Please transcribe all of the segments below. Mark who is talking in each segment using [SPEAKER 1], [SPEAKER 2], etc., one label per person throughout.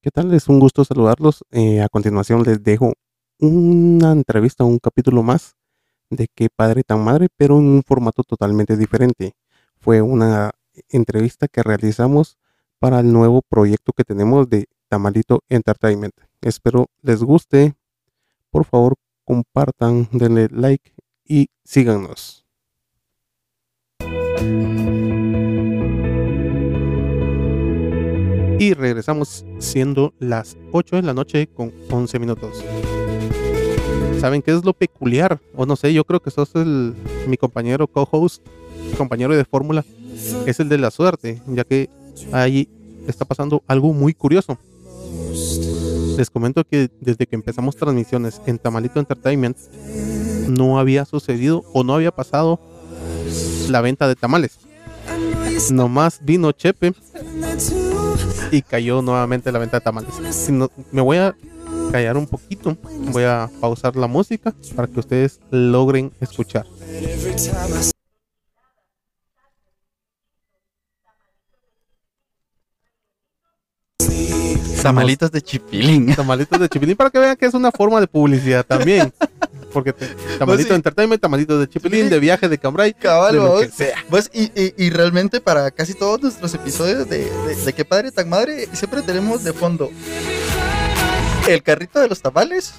[SPEAKER 1] ¿Qué tal? Es un gusto saludarlos. Eh, a continuación les dejo una entrevista, un capítulo más de Qué padre tan madre, pero en un formato totalmente diferente. Fue una entrevista que realizamos para el nuevo proyecto que tenemos de Tamalito Entertainment. Espero les guste. Por favor, compartan, denle like y síganos. Y regresamos siendo las 8 de la noche con 11 minutos. ¿Saben qué es lo peculiar? O no sé, yo creo que sos el, mi compañero co-host, compañero de fórmula, es el de la suerte, ya que ahí está pasando algo muy curioso. Les comento que desde que empezamos transmisiones en Tamalito Entertainment, no había sucedido o no había pasado la venta de tamales. Nomás vino Chepe y cayó nuevamente la venta de tamales. Si no, me voy a callar un poquito, voy a pausar la música para que ustedes logren escuchar.
[SPEAKER 2] Tamalitos de chipilín.
[SPEAKER 1] Tamalitos de chipilín para que vean que es una forma de publicidad también. Porque te- tamalito
[SPEAKER 2] Pues
[SPEAKER 1] de entertainment, tamalito de chipilín,
[SPEAKER 2] Sí.
[SPEAKER 1] de viaje, de cambray,
[SPEAKER 2] Cabal,
[SPEAKER 1] de lo que sea.
[SPEAKER 2] Pues, y, y- y realmente para casi todos nuestros episodios de, de, de Qué Padre Tan Madre, siempre tenemos de fondo el carrito de los tamales,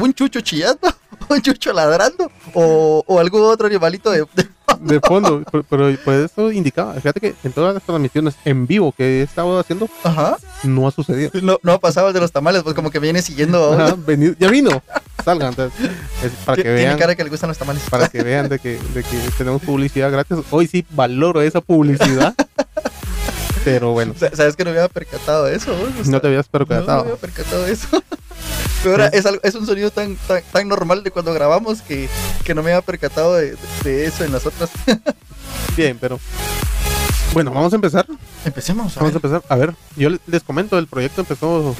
[SPEAKER 2] un chucho chillando, un chucho ladrando, o, o algún otro animalito de... de-
[SPEAKER 1] de fondo. pero, pero por eso indicaba, fíjate que en todas las transmisiones en vivo que he estado haciendo,
[SPEAKER 2] Ajá.
[SPEAKER 1] no ha sucedido.
[SPEAKER 2] No, no ha pasado el de los tamales, pues como que viene siguiendo...
[SPEAKER 1] Ajá, venido- ya vino. Salgan, entonces, es para que
[SPEAKER 2] Tiene
[SPEAKER 1] vean.
[SPEAKER 2] cara que le gustan los tamales.
[SPEAKER 1] Para que vean de que, de que tenemos publicidad gratis. Hoy sí valoro esa publicidad. Pero bueno,
[SPEAKER 2] Sa- ¿Sabes que no había percatado de eso? O
[SPEAKER 1] no
[SPEAKER 2] sea,
[SPEAKER 1] te habías
[SPEAKER 2] No
[SPEAKER 1] percatado.
[SPEAKER 2] había percatado de eso. Pero ahora es, algo- es un sonido tan, tan, tan normal de cuando grabamos que, que no me había percatado de, de eso en las otras.
[SPEAKER 1] Bien, pero. Bueno, vamos a empezar.
[SPEAKER 2] Empecemos. a
[SPEAKER 1] Vamos a
[SPEAKER 2] ver.
[SPEAKER 1] empezar. A ver, yo le- les comento, el proyecto empezó.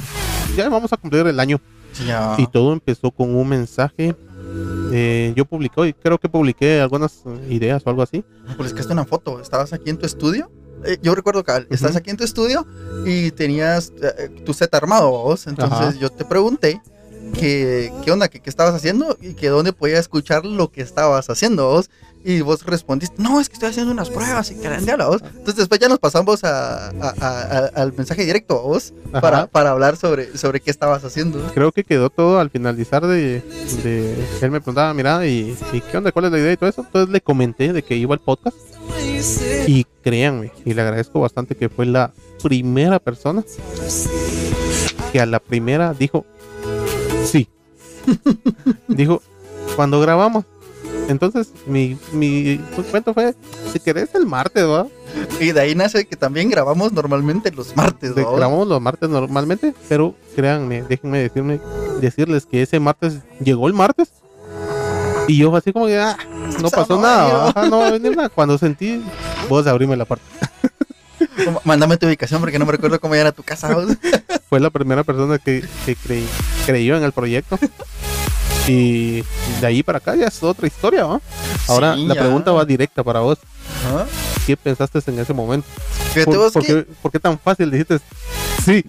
[SPEAKER 1] Ya vamos a cumplir el año.
[SPEAKER 2] Ya.
[SPEAKER 1] Y todo empezó con un mensaje. eh, yo publiqué, hoy creo que publiqué algunas eh, ideas o algo así.
[SPEAKER 2] Publicaste una foto. Estabas aquí en tu estudio. Eh, yo recuerdo que estás aquí en tu estudio y tenías eh, tu set armado vos. Entonces
[SPEAKER 1] Ajá.
[SPEAKER 2] yo te pregunté que, qué onda, que qué estabas haciendo y que dónde podía escuchar lo que estabas haciendo vos. Y vos respondiste, no, es que estoy haciendo unas pruebas y que la vos. Entonces después ya nos pasamos a, a- a- a- al mensaje directo a vos para, para hablar sobre, sobre qué estabas haciendo.
[SPEAKER 1] Creo que quedó todo al finalizar de, de- él me preguntaba, mira, ¿y, y qué onda? ¿Cuál es la idea y todo eso? Entonces le comenté de que iba al podcast y créanme, y le agradezco bastante que fue la primera persona que a la primera dijo, sí. dijo, cuando grabamos. Entonces mi, mi cuento fue, si querés el martes, ¿va?
[SPEAKER 2] Y de ahí nace que también grabamos normalmente los martes. ¿no?
[SPEAKER 1] grabamos los martes normalmente, pero créanme, déjenme decirme, decirles que ese martes llegó el martes y yo así como que ah, no pasó nada, no va a venir nada. Cuando sentí vos abrime la puerta.
[SPEAKER 2] Mándame tu ubicación porque no me recuerdo cómo era tu casa.
[SPEAKER 1] Fue la primera persona que, que creí- creyó en el proyecto. Y de ahí para acá ya es otra historia, ¿va? Ahora
[SPEAKER 2] Sí,
[SPEAKER 1] la
[SPEAKER 2] ya.
[SPEAKER 1] pregunta va directa para vos.
[SPEAKER 2] Ajá.
[SPEAKER 1] ¿Qué pensaste en ese momento? ¿Por,
[SPEAKER 2] vos
[SPEAKER 1] por
[SPEAKER 2] que,
[SPEAKER 1] qué, por qué tan fácil dijiste sí?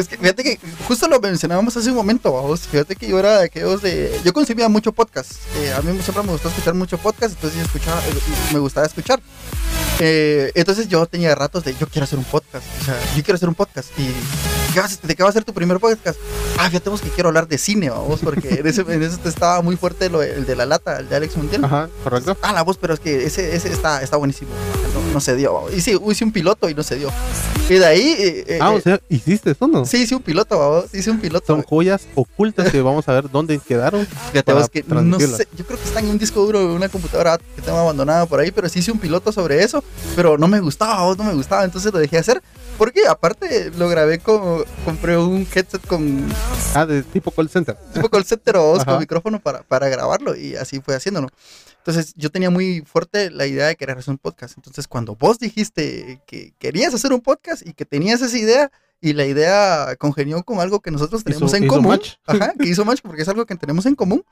[SPEAKER 2] Es que fíjate que justo lo mencionábamos hace un momento, vos. Fíjate que yo era de aquellos de. Yo consumía mucho podcast. eh, a mí siempre me gustó escuchar mucho podcast, entonces yo escuchaba, eh, me gustaba escuchar. Eh, entonces yo tenía ratos de yo quiero hacer un podcast. O sea, yo quiero hacer un podcast. ¿Y ¿qué vas- de qué va a ser tu primer podcast? Ah, fíjate que quiero hablar de cine, vos, porque en ese, en ese estaba muy fuerte lo, el de la lata, el de Alex Mundial.
[SPEAKER 1] Ajá, correcto.
[SPEAKER 2] Ah, la voz, pero es que ese, ese está, está buenísimo. No, no se dio. Hice, hice un piloto y no se dio. Y de ahí. eh, eh,
[SPEAKER 1] Ah, o sea, hiciste eso, ¿no?
[SPEAKER 2] Sí, hice un piloto, babos, Hice un piloto.
[SPEAKER 1] Son joyas ocultas que vamos a ver dónde quedaron.
[SPEAKER 2] Fíjate vos que no sé. Yo creo que está en un disco duro de una computadora que tengo abandonada por ahí, pero sí hice un piloto sobre eso. Pero no me gustaba, vos, no me gustaba. Entonces lo dejé hacer. Porque aparte lo grabé con. Compré un headset con
[SPEAKER 1] Ah, de tipo call center.
[SPEAKER 2] tipo call center o con micrófono para, para grabarlo y así fue haciéndolo. Entonces yo tenía muy fuerte la idea de querer hacer un podcast. Entonces cuando vos dijiste que querías hacer un podcast y que tenías esa idea y la idea congenió con algo que nosotros tenemos
[SPEAKER 1] Hizo-
[SPEAKER 2] en
[SPEAKER 1] hizo
[SPEAKER 2] común,
[SPEAKER 1] match.
[SPEAKER 2] ajá, que hizo match porque es algo que tenemos en común,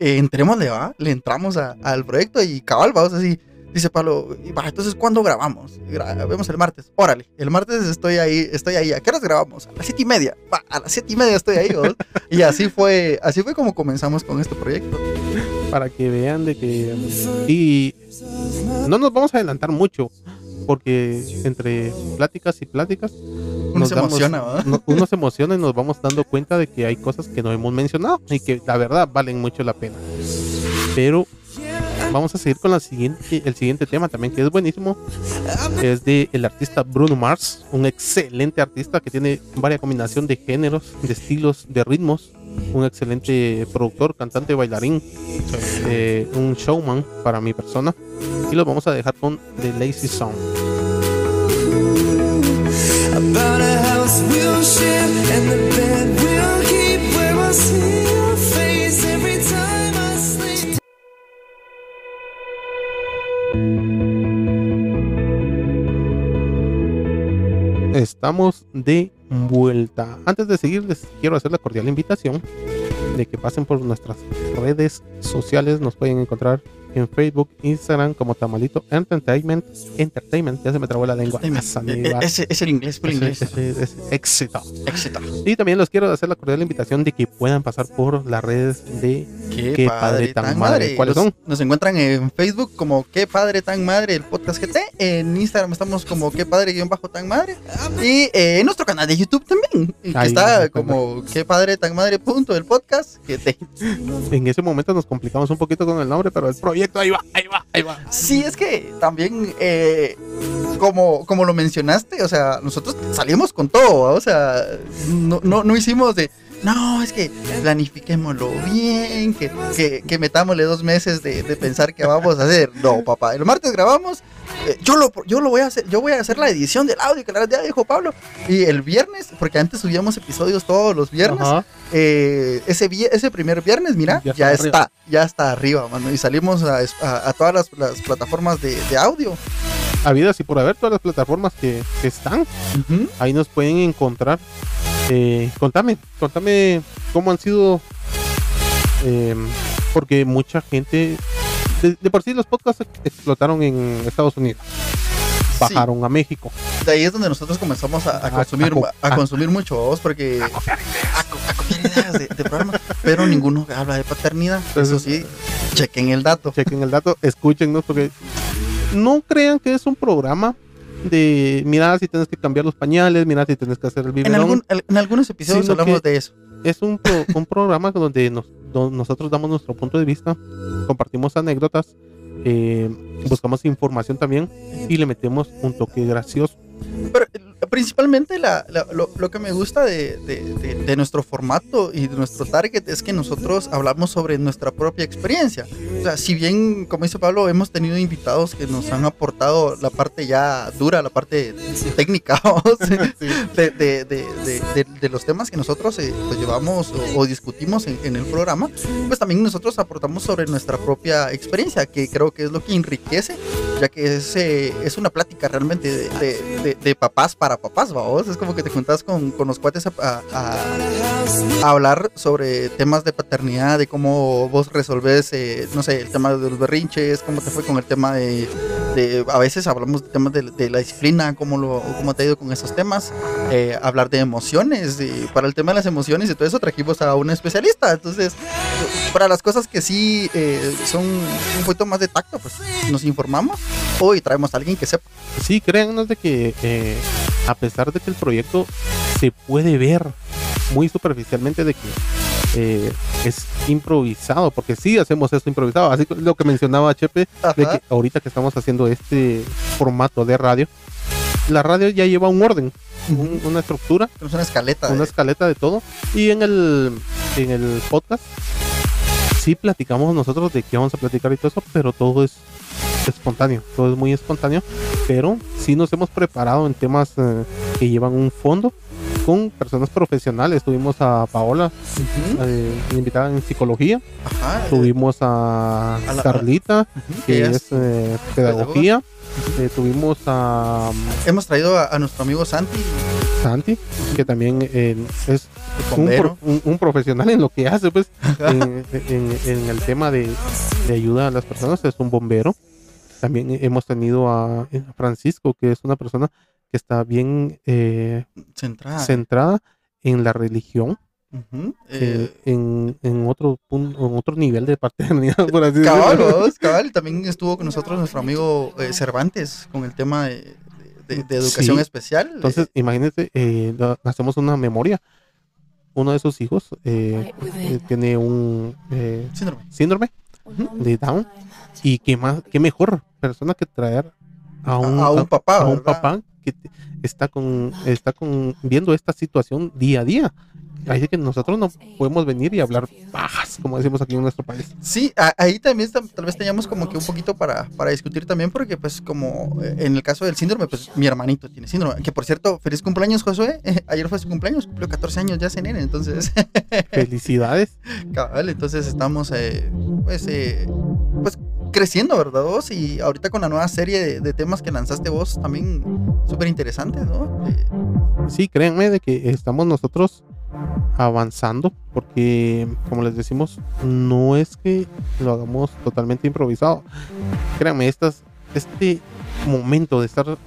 [SPEAKER 2] eh, entrémosle, ¿va? Le entramos a- al proyecto y cabal, vamos así. Dice Pablo, va, entonces ¿cuándo grabamos? Grabemos el martes. Órale, el martes estoy ahí, estoy ahí. ¿A qué horas grabamos? A las siete y media. Va, a las siete y media estoy ahí. ¿vos? y así fue, así fue como comenzamos con este proyecto.
[SPEAKER 1] Para que vean de que y no nos vamos a adelantar mucho porque entre pláticas y pláticas
[SPEAKER 2] Uno se emociona, ¿verdad?
[SPEAKER 1] no- uno se emociona y nos vamos dando cuenta de que hay cosas que no hemos mencionado y que la verdad valen mucho la pena. Pero vamos a seguir con la siguiente, el siguiente tema también que es buenísimo. Es de el artista Bruno Mars, un excelente artista que tiene varias combinación de géneros, de estilos, de ritmos. Un excelente productor, cantante, bailarín, eh, un showman para mi persona. Y lo vamos a dejar con The Lazy Song. Estamos de vuelta. Antes de seguir, les quiero hacer la cordial invitación de que pasen por nuestras redes sociales. Nos pueden encontrar en Facebook, Instagram como Tamalito Entertainment. Entertainment, ya se me trabó la lengua.
[SPEAKER 2] Eh,
[SPEAKER 1] mierda.
[SPEAKER 2] Ese es el inglés,
[SPEAKER 1] Ese-
[SPEAKER 2] inglés.
[SPEAKER 1] ese- ese éxito.
[SPEAKER 2] Éxito.
[SPEAKER 1] Y también los quiero hacer la cordial invitación de que puedan pasar por las redes de Qué padre tan madre. ¿Cuáles
[SPEAKER 2] Nos-
[SPEAKER 1] son?
[SPEAKER 2] Nos encuentran en Facebook como Qué Padre Tan Madre, el podcast GT. En Instagram estamos como Qué Padre guion bajo Tan Madre. Y eh, en nuestro canal de YouTube también. Que
[SPEAKER 1] Ahí,
[SPEAKER 2] está como Qué Padre Tan Madre punto el podcast GT.
[SPEAKER 1] En ese momento nos complicamos un poquito con el nombre, pero el proyecto ahí va, ahí va, ahí va.
[SPEAKER 2] Sí, es que también, eh, como, como lo mencionaste, o sea, nosotros salimos con todo, o sea, no, no, no hicimos de, no, es que planifiquémoslo bien, que, que, que metámosle dos meses de, de pensar qué vamos a hacer. No, papá, el martes grabamos, eh, yo lo, yo lo voy a hacer, yo voy a hacer la edición del audio que la ya dijo Pablo, y el viernes, porque antes subíamos episodios todos los viernes, eh, ese, vi- ese primer viernes, mira,
[SPEAKER 1] Ya
[SPEAKER 2] ya,
[SPEAKER 1] está
[SPEAKER 2] ya está arriba, mano. Y salimos a, a- a todas las, las plataformas de, de audio.
[SPEAKER 1] Habidas y por haber todas las plataformas que, que están, ahí nos pueden encontrar. Eh, contame, contame cómo han sido, eh, porque mucha gente, de, de por sí los podcasts explotaron en Estados Unidos, bajaron a México.
[SPEAKER 2] De ahí es donde nosotros comenzamos a, a consumir,
[SPEAKER 1] a co-
[SPEAKER 2] a, consumir mucho voz, porque a, co- a copiar ideas de, de programas, pero ninguno habla de paternidad. Eso sí, chequen el dato.
[SPEAKER 1] Chequen el dato, escúchennos, porque no crean que es un programa de mira si tienes que cambiar los pañales, mira si tienes que hacer el
[SPEAKER 2] En,
[SPEAKER 1] biberón.
[SPEAKER 2] algún, en algunos episodios hablamos de eso.
[SPEAKER 1] es un, pro- un programa donde nos, do- nosotros damos nuestro punto de vista, compartimos anécdotas, eh, buscamos información también y le metemos un toque gracioso.
[SPEAKER 2] Pero principalmente la- la- lo, lo que me gusta de, de- de- de nuestro formato y de nuestro target es que nosotros hablamos sobre nuestra propia experiencia. O sea, si bien, como dice Pablo, hemos tenido invitados que nos han aportado la parte ya dura, la parte técnica vamos, de, los temas que nosotros eh, pues, llevamos o, o discutimos en, en el programa, pues también nosotros aportamos sobre nuestra propia experiencia, que creo que es lo que enriquece, ya que es, eh, es una plática realmente de papás para papás, vamos. Es como que te juntas con, con los cuates a, a- a- hablar sobre temas de paternidad, de cómo vos resolves, eh, no sé, el tema de los berrinches, cómo te fue con el tema de, de- a veces hablamos de temas de, de la disciplina, cómo, lo, cómo te ha ido con esos temas, eh, hablar de emociones, y para el tema de las emociones y todo eso trajimos a un especialista, entonces para las cosas que sí eh, son un poquito más de tacto, pues nos informamos o y traemos a alguien que sepa.
[SPEAKER 1] Sí, créannos de que eh, a pesar de que el proyecto se puede ver muy superficialmente de que eh, es improvisado, porque sí hacemos esto improvisado, así que lo que mencionaba Chepe, de que ahorita que estamos haciendo este formato de radio, la radio ya lleva un orden, un- una estructura,
[SPEAKER 2] Tenemos una escaleta.
[SPEAKER 1] una
[SPEAKER 2] de-
[SPEAKER 1] escaleta de todo, y en el, en el podcast sí platicamos nosotros de qué vamos a platicar y todo eso, pero todo es espontáneo, todo es muy espontáneo, pero sí nos hemos preparado en temas eh, que llevan un fondo con personas profesionales. Tuvimos a Paola,
[SPEAKER 2] Ujú,
[SPEAKER 1] eh, invitada en psicología,
[SPEAKER 2] Ajá.
[SPEAKER 1] tuvimos a
[SPEAKER 2] a la-
[SPEAKER 1] Carlita, que
[SPEAKER 2] que
[SPEAKER 1] es eh, pedagogía, Eh, tuvimos a
[SPEAKER 2] Hemos traído a, a nuestro amigo Santi,
[SPEAKER 1] Santi, que también eh, es pro- un- un profesional en lo que hace, pues, en, en- en el tema de, de ayuda a las personas, es un bombero. También hemos tenido a eh, Francisco, que es una persona que está bien eh,
[SPEAKER 2] Centrada.
[SPEAKER 1] centrada en la religión, eh,
[SPEAKER 2] eh,
[SPEAKER 1] en, en otro punto, en otro nivel de paternidad, por así
[SPEAKER 2] Cabal,
[SPEAKER 1] decirlo.
[SPEAKER 2] cabal. También estuvo con nosotros nuestro amigo eh, Cervantes con el tema de, de- de educación
[SPEAKER 1] Sí.
[SPEAKER 2] especial.
[SPEAKER 1] Entonces, imagínense, eh, hacemos una memoria. Uno de sus hijos eh, eh, tiene un eh,
[SPEAKER 2] síndrome.
[SPEAKER 1] síndrome de Down y qué más, qué mejor persona que traer a un,
[SPEAKER 2] a, a un papá,
[SPEAKER 1] a un papá que está con está con viendo esta situación día a día. Así que nosotros no podemos venir y hablar pajas, como decimos aquí en nuestro país.
[SPEAKER 2] Sí, ahí también tam- tal vez teníamos como que un poquito para, para discutir también, porque pues como eh, en el caso del síndrome, pues mi hermanito tiene síndrome. Que por cierto, feliz cumpleaños, Josué. ayer fue su cumpleaños, cumplió 14 años ya ese nene, entonces,
[SPEAKER 1] Felicidades.
[SPEAKER 2] cabal, entonces estamos eh, pues, eh, pues creciendo, ¿verdad vos? Y ahorita con la nueva serie de, temas que lanzaste vos, también súper interesante, ¿no? Eh,
[SPEAKER 1] Sí, créanme de que estamos nosotros avanzando porque como les decimos no es que lo hagamos totalmente improvisado créanme este momento de estar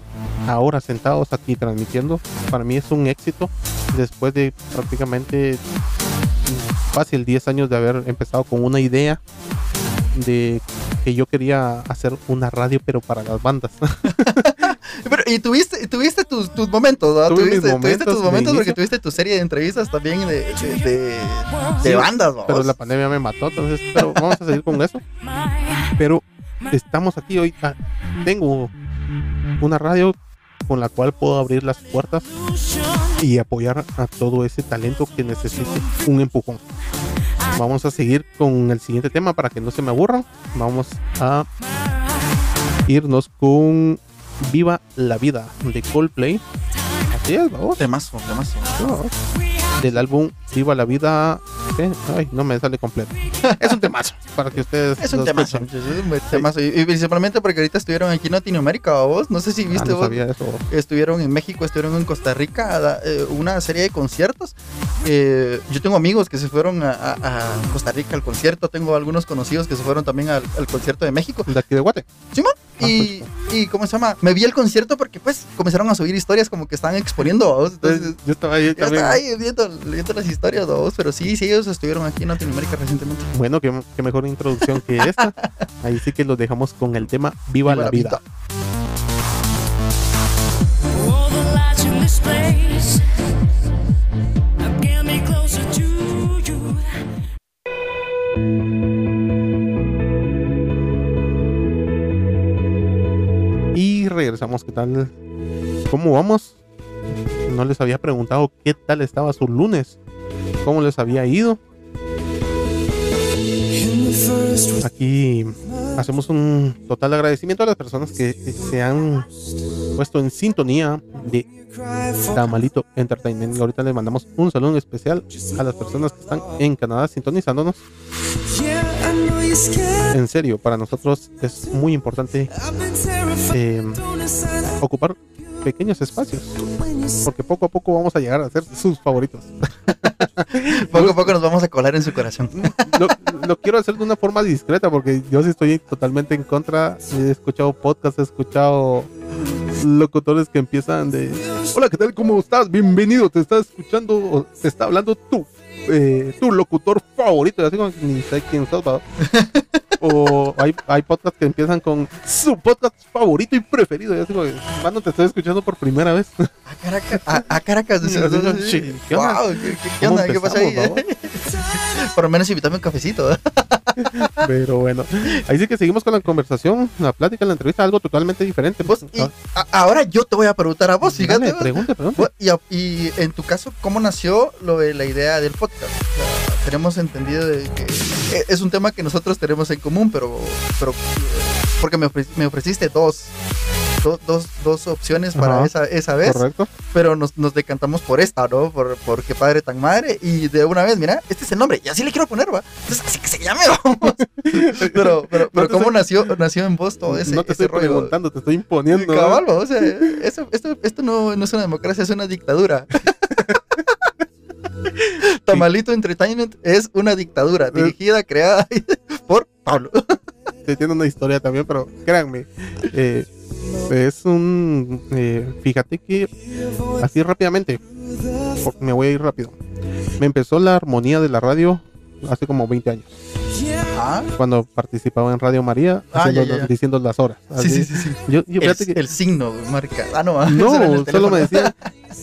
[SPEAKER 1] ahora sentados aquí transmitiendo para mí es un éxito después de prácticamente fácil 10 años de haber empezado con una idea de que yo quería hacer una radio pero para las bandas
[SPEAKER 2] Pero, y tuviste, tuviste tus, tus momentos, ¿no?
[SPEAKER 1] Tuve
[SPEAKER 2] Tuviste, tus momentos porque tuviste tu serie de entrevistas también de, de, de-
[SPEAKER 1] Sí,
[SPEAKER 2] de bandas, ¿no?
[SPEAKER 1] pero la pandemia me mató, entonces, pero vamos a seguir con eso. Pero estamos aquí hoy. ah, Tengo una radio con la cual puedo abrir las puertas y apoyar a todo ese talento que necesite un empujón. Vamos a seguir con el siguiente tema para que no se me aburran. Vamos a irnos con Viva la Vida de Coldplay. Así es, vamos.
[SPEAKER 2] Temazo, temazo.
[SPEAKER 1] Del álbum Viva la Vida. ¿qué? Ay, no me sale completo. Es un temazo para que ustedes.
[SPEAKER 2] Es un temazo, muchachos, es un temazo. Y, y principalmente porque ahorita estuvieron aquí en Latinoamérica, vos. No sé si
[SPEAKER 1] Ah,
[SPEAKER 2] viste
[SPEAKER 1] no
[SPEAKER 2] vos.
[SPEAKER 1] eso.
[SPEAKER 2] Estuvieron en México, estuvieron en Costa Rica, eh, una serie de conciertos. Eh, yo tengo amigos que se fueron a, a- a Costa Rica al concierto. Tengo algunos conocidos que se fueron también al, al concierto de México.
[SPEAKER 1] De aquí de Guate.
[SPEAKER 2] Simón.
[SPEAKER 1] Ah,
[SPEAKER 2] Y, y, ¿cómo se llama? Me vi el concierto porque, pues, comenzaron a subir historias como que estaban exponiendo, vos. Entonces,
[SPEAKER 1] Entonces, yo estaba ahí también.
[SPEAKER 2] estaba ahí viendo, viendo las historias, vos. Pero sí, sí, ellos estuvieron aquí en Latinoamérica recientemente.
[SPEAKER 1] Bueno, qué, qué mejor introducción que esta. Ahí sí que los dejamos con el tema Viva, la, vida.
[SPEAKER 3] To you.
[SPEAKER 1] Y regresamos. ¿Qué tal? ¿Cómo vamos? No les había preguntado qué tal estaba su lunes. ¿Cómo les había ido? Aquí hacemos un total agradecimiento a las personas que se han puesto en sintonía de Tamalito Entertainment. Y ahorita les mandamos un saludo especial a las personas que están en Canadá sintonizándonos. En serio, para nosotros es muy importante eh, ocupar pequeños espacios. Porque poco a poco vamos a llegar a ser sus favoritos.
[SPEAKER 2] Poco a poco nos vamos a colar en su corazón.
[SPEAKER 1] lo, lo quiero hacer de una forma discreta porque yo sí estoy totalmente en contra. He escuchado podcasts, he escuchado locutores que empiezan de Hola, ¿qué tal? ¿Cómo estás? Bienvenido, te está escuchando, o te está hablando tú. Eh, tu locutor favorito, así como ni sé quién ¿va? O hay, hay podcasts que empiezan con su podcast favorito y preferido. Y así como, mano, te estoy escuchando por primera vez.
[SPEAKER 2] A Caracas, a, a Caracas.
[SPEAKER 1] ¿Qué onda?
[SPEAKER 2] Wow, ¿qué, qué- qué
[SPEAKER 1] ¿Cómo
[SPEAKER 2] onda? ¿Qué pasa ahí? Por lo menos invítame un cafecito. ¿eh?
[SPEAKER 1] Pero bueno, ahí sí que seguimos con la conversación, la plática, la entrevista, algo totalmente diferente.
[SPEAKER 2] Vos, y a- ahora yo te voy a preguntar a vos, fíjate.
[SPEAKER 1] Pregunte, pregunte.
[SPEAKER 2] Y, en tu caso, ¿cómo nació lo de la idea del podcast? O sea, tenemos entendido de que eh, es un tema que nosotros tenemos en común, pero, pero eh, porque me, ofre- me ofreciste dos, do- dos, dos opciones para esa, esa vez,
[SPEAKER 1] Correcto.
[SPEAKER 2] pero nos, nos decantamos por esta, ¿no? Por, por qué padre tan madre. Y de una vez, mira, este es el nombre, y así le quiero poner, ¿va? Entonces, así que se llame, vamos. Pero, pero, pero
[SPEAKER 1] te
[SPEAKER 2] ¿cómo
[SPEAKER 1] estoy-
[SPEAKER 2] nació, nació en vos todo ese,
[SPEAKER 1] no te
[SPEAKER 2] ese
[SPEAKER 1] estoy
[SPEAKER 2] rollo?
[SPEAKER 1] preguntando, te estoy imponiendo. ¿no?
[SPEAKER 2] Cabal, o sea, eso- esto, esto no, no es una democracia, es una dictadura. Tamalito Entertainment es una dictadura dirigida, creada por Pablo.
[SPEAKER 1] tiene una historia también, pero créanme, eh, es un, eh, fíjate que así rápidamente, porque me voy a ir rápido. Me empezó la armonía de la radio hace como 20 años,
[SPEAKER 2] Ah,
[SPEAKER 1] cuando participaba en Radio María,
[SPEAKER 2] Ah, ya, ya.
[SPEAKER 1] diciendo las horas.
[SPEAKER 2] sí,
[SPEAKER 1] así.
[SPEAKER 2] sí, sí, sí.
[SPEAKER 1] Yo, yo
[SPEAKER 2] El,
[SPEAKER 1] que-
[SPEAKER 2] el signo, marca. Ah, no,
[SPEAKER 1] no, solo me decía,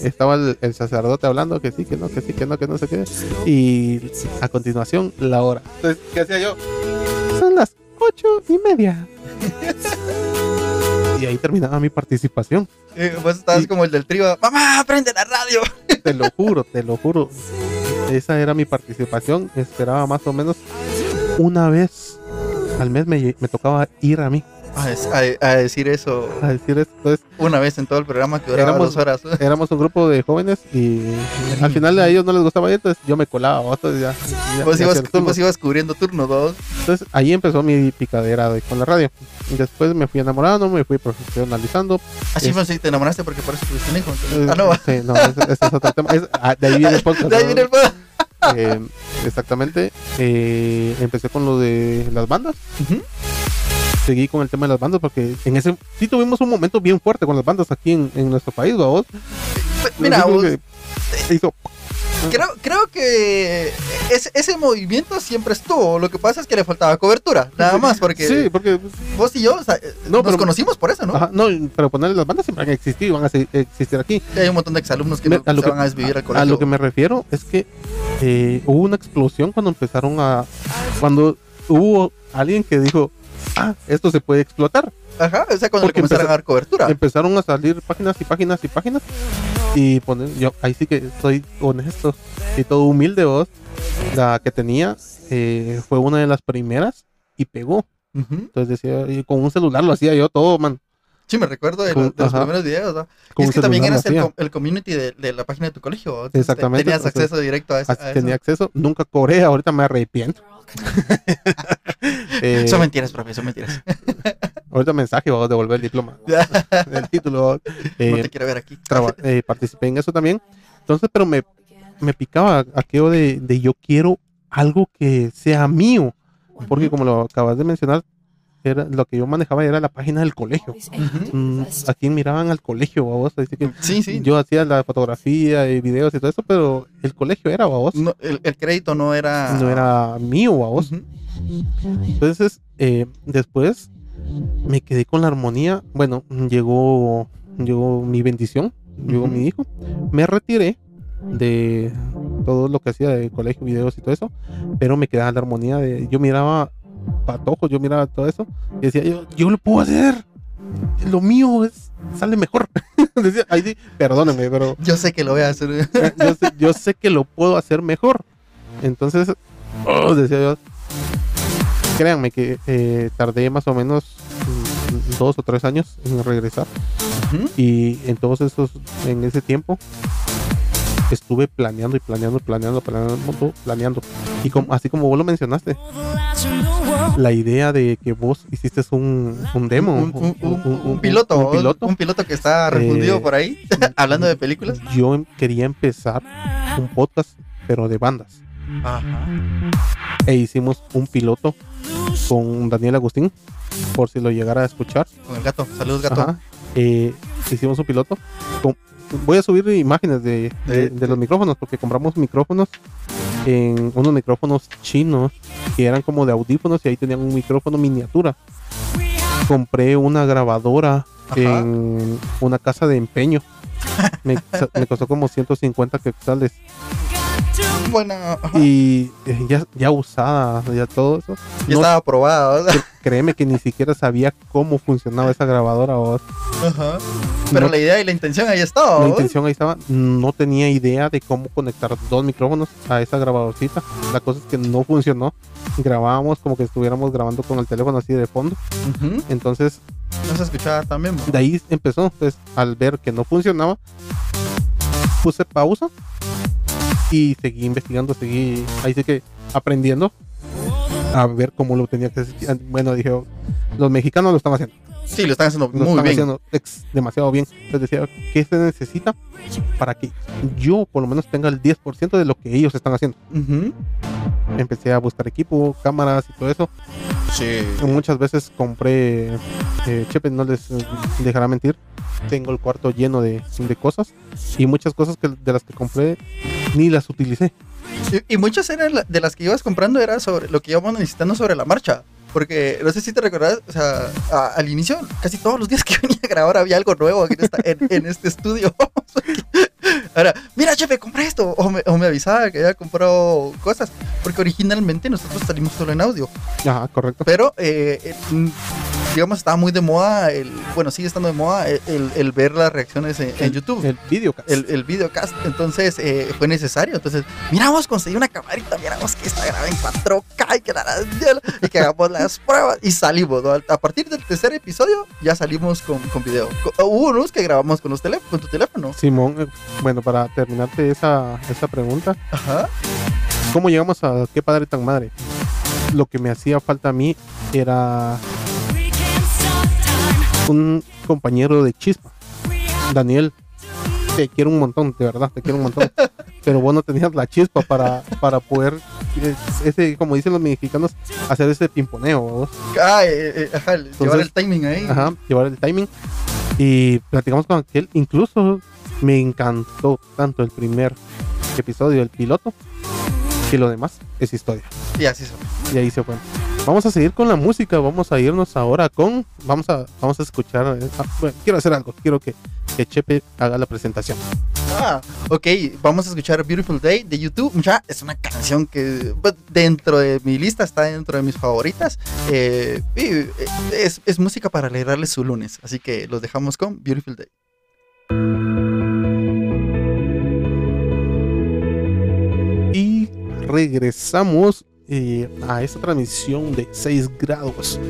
[SPEAKER 1] estaba el, el sacerdote hablando que sí, que no, que sí, que no, que no sé qué. Y a continuación, la hora. Entonces, ¿qué hacía yo? Son las ocho y media. Y ahí terminaba mi participación.
[SPEAKER 2] Eh, vos estabas
[SPEAKER 1] Y-
[SPEAKER 2] como el del trío. ¡Mamá, prende la radio!
[SPEAKER 1] Te lo juro, te lo juro. Esa era mi participación. Esperaba más o menos una vez al mes me, me tocaba ir a mí
[SPEAKER 2] A, a- a decir eso
[SPEAKER 1] a decir esto. Entonces,
[SPEAKER 2] una vez en todo el programa que duraba
[SPEAKER 1] Éramos-
[SPEAKER 2] dos horas.
[SPEAKER 1] éramos un grupo de jóvenes y al final a ellos no les gustaba ir, entonces yo me colaba. Entonces, ya, ya-
[SPEAKER 2] Vos
[SPEAKER 1] ya
[SPEAKER 2] ibas, vos ibas cubriendo turno dos.
[SPEAKER 1] Entonces ahí empezó mi picadera de- con la radio. Y después me fui enamorando, me fui profesionalizando.
[SPEAKER 2] Así
[SPEAKER 1] Es-
[SPEAKER 2] fue, si te enamoraste porque por eso tuviste un hijo. entonces-
[SPEAKER 1] Eh,
[SPEAKER 2] ah, no,
[SPEAKER 1] sí, no, ese, ese es otro tema. Es- ah, de ahí viene el podcast.
[SPEAKER 2] de ahí viene el pedo.
[SPEAKER 1] Eh, exactamente. Eh, empecé con lo de las bandas.
[SPEAKER 2] Ujú.
[SPEAKER 1] Seguí con el tema de las bandas porque en ese sí tuvimos un momento bien fuerte con las bandas aquí en, en nuestro país, vos.
[SPEAKER 2] Mira, vos,
[SPEAKER 1] que hizo-
[SPEAKER 2] creo, creo que ese, ese movimiento siempre estuvo. Lo que pasa es que le faltaba cobertura, nada más, porque
[SPEAKER 1] sí, porque
[SPEAKER 2] vos y yo o sea,
[SPEAKER 1] No,
[SPEAKER 2] nos
[SPEAKER 1] pero-
[SPEAKER 2] conocimos por eso, ¿no?
[SPEAKER 1] ajá, no, pero ponerle las bandas siempre han existido y van a existir aquí.
[SPEAKER 2] Y hay un montón de exalumnos que
[SPEAKER 1] Me-
[SPEAKER 2] no,
[SPEAKER 1] a lo
[SPEAKER 2] se
[SPEAKER 1] que-
[SPEAKER 2] van a desvivir al
[SPEAKER 1] A
[SPEAKER 2] colegio.
[SPEAKER 1] lo que me refiero es que eh, hubo una explosión cuando empezaron a. Cuando hubo alguien que dijo, ah, esto se puede explotar.
[SPEAKER 2] Ajá, o sea, cuando
[SPEAKER 1] Porque empezó-
[SPEAKER 2] a dar cobertura.
[SPEAKER 1] Empezaron a salir páginas y páginas y páginas. Y poner, yo ahí sí que soy honesto y todo humilde vos. La que tenía eh, fue una de las primeras y pegó. Entonces decía, y con un celular lo hacía yo todo, man.
[SPEAKER 2] Sí, me recuerdo de, los, de los primeros videos. ¿no? Y es que también eras el, el community de, de la página de tu colegio.
[SPEAKER 1] Exactamente,
[SPEAKER 2] Tenías
[SPEAKER 1] o sea,
[SPEAKER 2] acceso directo a eso. A eso.
[SPEAKER 1] tenía acceso, nunca cobré, ahorita me arrepiento. Eh,
[SPEAKER 2] Son mentiras, profe, son mentiras.
[SPEAKER 1] ahorita mensaje, vamos a devolver el diploma. el título. eh,
[SPEAKER 2] no te quiero ver aquí.
[SPEAKER 1] eh, participé en eso también. Entonces, pero me, me picaba aquello de, de yo quiero algo que sea mío. Porque como lo acabas de mencionar, era, lo que yo manejaba era la página del colegio.
[SPEAKER 2] Ujú.
[SPEAKER 1] ¿A quién miraban al colegio, vos? Así que
[SPEAKER 2] Sí, sí.
[SPEAKER 1] yo hacía la fotografía y videos y todo eso, pero el colegio era, vos.
[SPEAKER 2] No, el, el crédito no era.
[SPEAKER 1] No era mío, vos.
[SPEAKER 2] Ujú.
[SPEAKER 1] Entonces, eh, después me quedé con la armonía. Bueno, llegó, llegó mi bendición, llegó mi hijo. Me retiré de todo lo que hacía de colegio, videos y todo eso, pero me quedaba la armonía de. Yo miraba patojos, yo miraba todo eso y decía, yo, yo lo puedo hacer. Lo mío es sale mejor. Decía, ahí sí, perdónenme, pero
[SPEAKER 2] Yo sé que lo voy a hacer.
[SPEAKER 1] eh, yo sé, yo sé que lo puedo hacer mejor. Entonces, oh, decía yo, créanme que eh, tardé más o menos mm, dos o tres años en regresar. Y en todos esos, en ese tiempo, estuve planeando y planeando, planeando, planeando, planeando. Y como, así como vos lo mencionaste, la idea de que vos hiciste un, un demo,
[SPEAKER 2] Un, piloto,
[SPEAKER 1] un piloto
[SPEAKER 2] que está refundido
[SPEAKER 1] Eh,
[SPEAKER 2] por ahí, hablando de películas.
[SPEAKER 1] yo em- quería empezar un podcast, pero de bandas.
[SPEAKER 2] Ajá.
[SPEAKER 1] e hicimos un piloto con Daniel Agustín, por si lo llegara a escuchar.
[SPEAKER 2] Con el gato. Saludos, gato.
[SPEAKER 1] Ajá. Eh, hicimos un piloto. con- voy a subir imágenes de, de- de los micrófonos, porque compramos micrófonos en unos micrófonos chinos que eran como de audífonos y ahí tenían un micrófono miniatura. Compré una grabadora
[SPEAKER 2] Ajá.
[SPEAKER 1] en una casa de empeño. Me, me costó como 150 quetzales
[SPEAKER 2] Buena. ajá.
[SPEAKER 1] y eh, ya, ya usada, ya todo eso.
[SPEAKER 2] Ya
[SPEAKER 1] No
[SPEAKER 2] estaba aprobado. o sea,
[SPEAKER 1] Créeme que ni siquiera sabía cómo funcionaba esa grabadora.
[SPEAKER 2] Ajá. Pero
[SPEAKER 1] No-
[SPEAKER 2] la idea y la intención ahí estaba.
[SPEAKER 1] La intención ahí estaba. No tenía idea de cómo conectar dos micrófonos a esa grabadorcita. La cosa es que no funcionó. Grabábamos como que estuviéramos grabando con el teléfono así de fondo.
[SPEAKER 2] Ujú.
[SPEAKER 1] Entonces,
[SPEAKER 2] No se escuchaba también.
[SPEAKER 1] de ahí empezó. Entonces, al ver que no funcionaba, puse pausa y seguí investigando. Seguí ahí sí que aprendiendo a ver cómo lo tenía que hacer. Bueno, dije, los mexicanos lo están haciendo.
[SPEAKER 2] Sí, lo están haciendo
[SPEAKER 1] lo
[SPEAKER 2] muy
[SPEAKER 1] están
[SPEAKER 2] bien.
[SPEAKER 1] haciendo demasiado bien. Entonces decía, ¿qué se necesita para que yo por lo menos tenga el 10% de lo que ellos están haciendo?
[SPEAKER 2] Ujú.
[SPEAKER 1] empecé a buscar equipo, cámaras y todo eso.
[SPEAKER 2] Sí.
[SPEAKER 1] Muchas veces compré, eh, Chepe no les dejará mentir, tengo el cuarto lleno de, de cosas y muchas cosas que, de las que compré ni las utilicé.
[SPEAKER 2] Y, y muchas eran de las que ibas comprando era sobre lo que íbamos necesitando sobre la marcha. Porque no sé si te recordás, o sea, a- al inicio, casi todos los días que venía a grabar había algo nuevo aquí en, esta- en- en este estudio. Ahora, mira, chefe, compré esto. O me, o me avisaba que había comprado cosas. Porque originalmente nosotros salimos solo en audio.
[SPEAKER 1] Ajá, correcto.
[SPEAKER 2] Pero, eh, digamos, estaba muy de moda, el, bueno, sigue estando de moda el, el- ver las reacciones en, en YouTube.
[SPEAKER 1] El videocast.
[SPEAKER 2] el, el videocast. Entonces eh, fue necesario. Entonces, miramos, conseguí una camarita, miramos que esta graba en 4K y que, la, y que hagamos las pruebas y salimos. ¿no? A partir del tercer episodio ya salimos con, con video. Co- Hubo unos que grabamos con, los con tu teléfono.
[SPEAKER 1] Simón, eh, bueno, para terminarte esa, esa pregunta,
[SPEAKER 2] Ajá.
[SPEAKER 1] ¿cómo llegamos a qué padre tan madre? Lo que me hacía falta a mí era un compañero de chispa, Daniel. Te quiero un montón, de verdad, te quiero un montón. Pero vos no tenías la chispa para, para poder, ese, como dicen los mexicanos, hacer ese pimponeo.
[SPEAKER 2] Ah, eh, eh, ajá, el- llevar el timing ahí.
[SPEAKER 1] Ajá, llevar el timing. Y platicamos con aquel. Incluso me encantó tanto el primer episodio, el piloto, que lo demás es historia.
[SPEAKER 2] Y así son.
[SPEAKER 1] Y ahí se fue. Vamos a seguir con la música. Vamos a irnos ahora con. Vamos a, vamos a escuchar. eh, ah, bueno, quiero hacer algo. Quiero que, que Chepe haga la presentación.
[SPEAKER 2] Ah, ok, vamos a escuchar Beautiful Day de YouTube. Ya es una canción que pues, dentro de mi lista está dentro de mis favoritas. Eh, eh, es, es música para alegrarles su lunes. Así que los dejamos con Beautiful Day.
[SPEAKER 1] Y regresamos eh, a esta transmisión de 6 grados.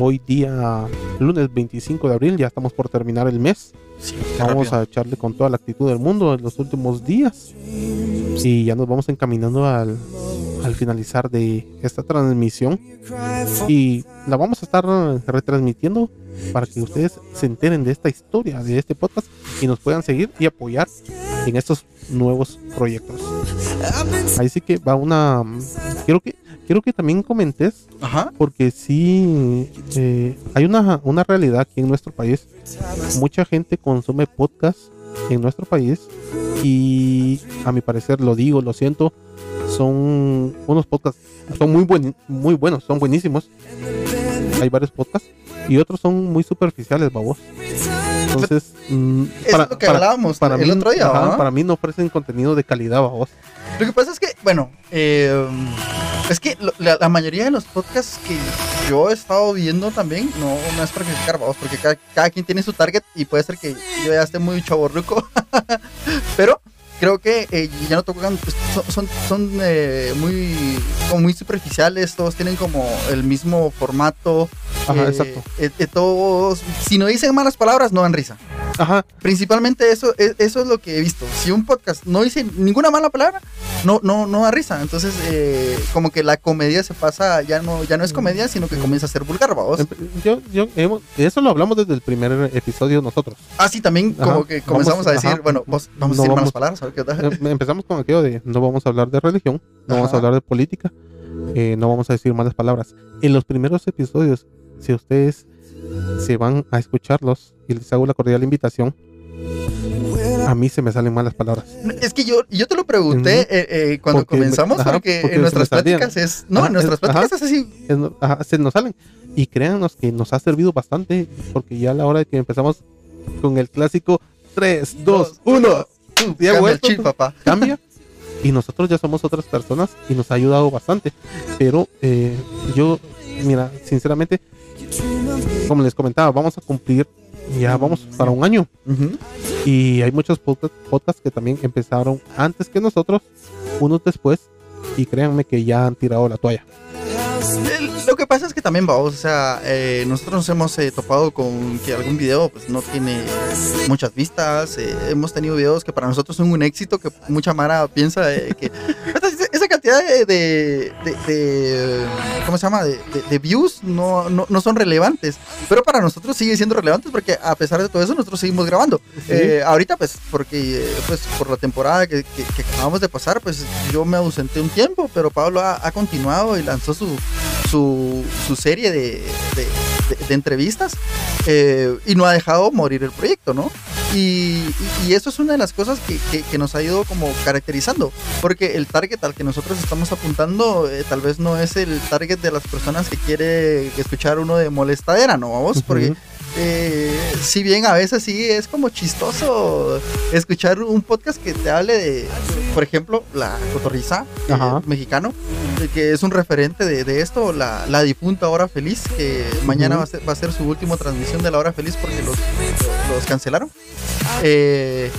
[SPEAKER 1] Hoy día, lunes 25 de abril, ya estamos por terminar el mes.
[SPEAKER 2] Sí,
[SPEAKER 1] Vamos a echarle con toda la actitud del mundo en los últimos días. Y ya nos vamos encaminando al, al finalizar de esta transmisión. Y la vamos a estar retransmitiendo para que ustedes se enteren de esta historia, de este podcast y nos puedan seguir y apoyar en estos nuevos proyectos. Ahí sí que va una... Quiero que, quiero que también comentes
[SPEAKER 2] Ajá.
[SPEAKER 1] porque sí eh, hay una, una realidad aquí en nuestro país. Mucha gente consume podcast en nuestro país y a mi parecer lo digo, lo siento, son unos podcasts, son muy, buen, muy buenos, son buenísimos. Hay varios podcasts y otros son muy superficiales, babos. Entonces, mm,
[SPEAKER 2] Es lo que hablábamos el
[SPEAKER 1] mí,
[SPEAKER 2] otro día,
[SPEAKER 1] ajá, para mí no ofrecen contenido de calidad, babos.
[SPEAKER 2] Lo que pasa es que, bueno, eh, es que lo- la, la mayoría de los podcasts que yo he estado viendo también, no, no es para criticar, vamos, porque cada, cada quien tiene su target y puede ser que yo ya esté muy chaborruco, pero creo que eh, ya no tocan, son, son, son, eh, muy, como muy superficiales, todos tienen como el mismo formato.
[SPEAKER 1] Ajá,
[SPEAKER 2] eh,
[SPEAKER 1] exacto.
[SPEAKER 2] eh, todos, si no dicen malas palabras, no dan risa.
[SPEAKER 1] Ajá,
[SPEAKER 2] Principalmente eso, es- eso es lo que he visto. Si un podcast no dice ninguna mala palabra, no, no, no da risa. Entonces, eh, como que la comedia se pasa, ya no, ya no es comedia, sino que comienza a ser vulgar, vamos.
[SPEAKER 1] Empe- yo, yo, eso lo hablamos desde el primer episodio nosotros.
[SPEAKER 2] Ah, sí, también como que comenzamos
[SPEAKER 1] vamos-
[SPEAKER 2] a decir,
[SPEAKER 1] ajá,
[SPEAKER 2] bueno, vos, vamos
[SPEAKER 1] no
[SPEAKER 2] a decir malas palabras,
[SPEAKER 1] Em- Empezamos con aquello de no vamos a hablar de religión, no vamos a
[SPEAKER 2] Ajá.
[SPEAKER 1] hablar de política, eh, no vamos a decir malas palabras. En los primeros episodios, si ustedes se van a escucharlos y les hago la cordial invitación, a mí se me salen malas palabras.
[SPEAKER 2] Es que yo, yo te lo pregunté
[SPEAKER 1] Ujú.
[SPEAKER 2] eh, eh, cuando
[SPEAKER 1] Porque me-
[SPEAKER 2] comenzamos,
[SPEAKER 1] ajá,
[SPEAKER 2] porque,
[SPEAKER 1] porque
[SPEAKER 2] en nuestras pláticas es. No,
[SPEAKER 1] Ajá,
[SPEAKER 2] en nuestras
[SPEAKER 1] es- ajá.
[SPEAKER 2] pláticas es así.
[SPEAKER 1] Es ajá, se nos salen. Y créanos que nos ha servido bastante, porque ya a la hora de que empezamos con el clásico 3, 2, 1,
[SPEAKER 2] Cambia el
[SPEAKER 1] vuelto,
[SPEAKER 2] chip,
[SPEAKER 1] pues.
[SPEAKER 2] papá.
[SPEAKER 1] cambia. Y nosotros ya somos otras personas y nos ha ayudado bastante. Pero eh, yo, mira, sinceramente, como les comentaba, vamos a cumplir, ya vamos para un año.
[SPEAKER 2] Ujú.
[SPEAKER 1] Y hay muchos podcast- podcasts que también empezaron antes que nosotros, unos después, y créanme que ya han tirado la toalla.
[SPEAKER 2] El- Lo que pasa es que también, vamos, o sea, eh, nosotros nos hemos eh, topado con que algún video pues no tiene muchas vistas. eh, hemos tenido videos que para nosotros son un éxito, que mucha mara piensa que cantidad de, de, de- de- ¿cómo se llama? De, views no, no, no son relevantes. Pero para nosotros sigue siendo relevantes porque a pesar de todo eso nosotros seguimos grabando. Eh, ahorita pues porque pues por la temporada que, que- que acabamos de pasar pues yo me ausenté un tiempo, pero Pablo ha, ha continuado y lanzó su, su, serie de, entrevistas eh, y no ha dejado morir el proyecto, ¿no? Y, eso es una de las cosas que, que- que nos ha ido como caracterizando, porque el target al que nosotros estamos apuntando eh, tal vez no es el target de las personas que quiere escuchar uno de molestadera, ¿no? Vamos, porque eh, si bien a veces sí es como chistoso escuchar un podcast que te hable de, por ejemplo, la cotorriza eh, mexicano, que es un referente de, de esto, la, la difunta Hora Feliz, que mañana va, a ser, va a ser su última transmisión de la Hora Feliz porque los, los cancelaron. Eh,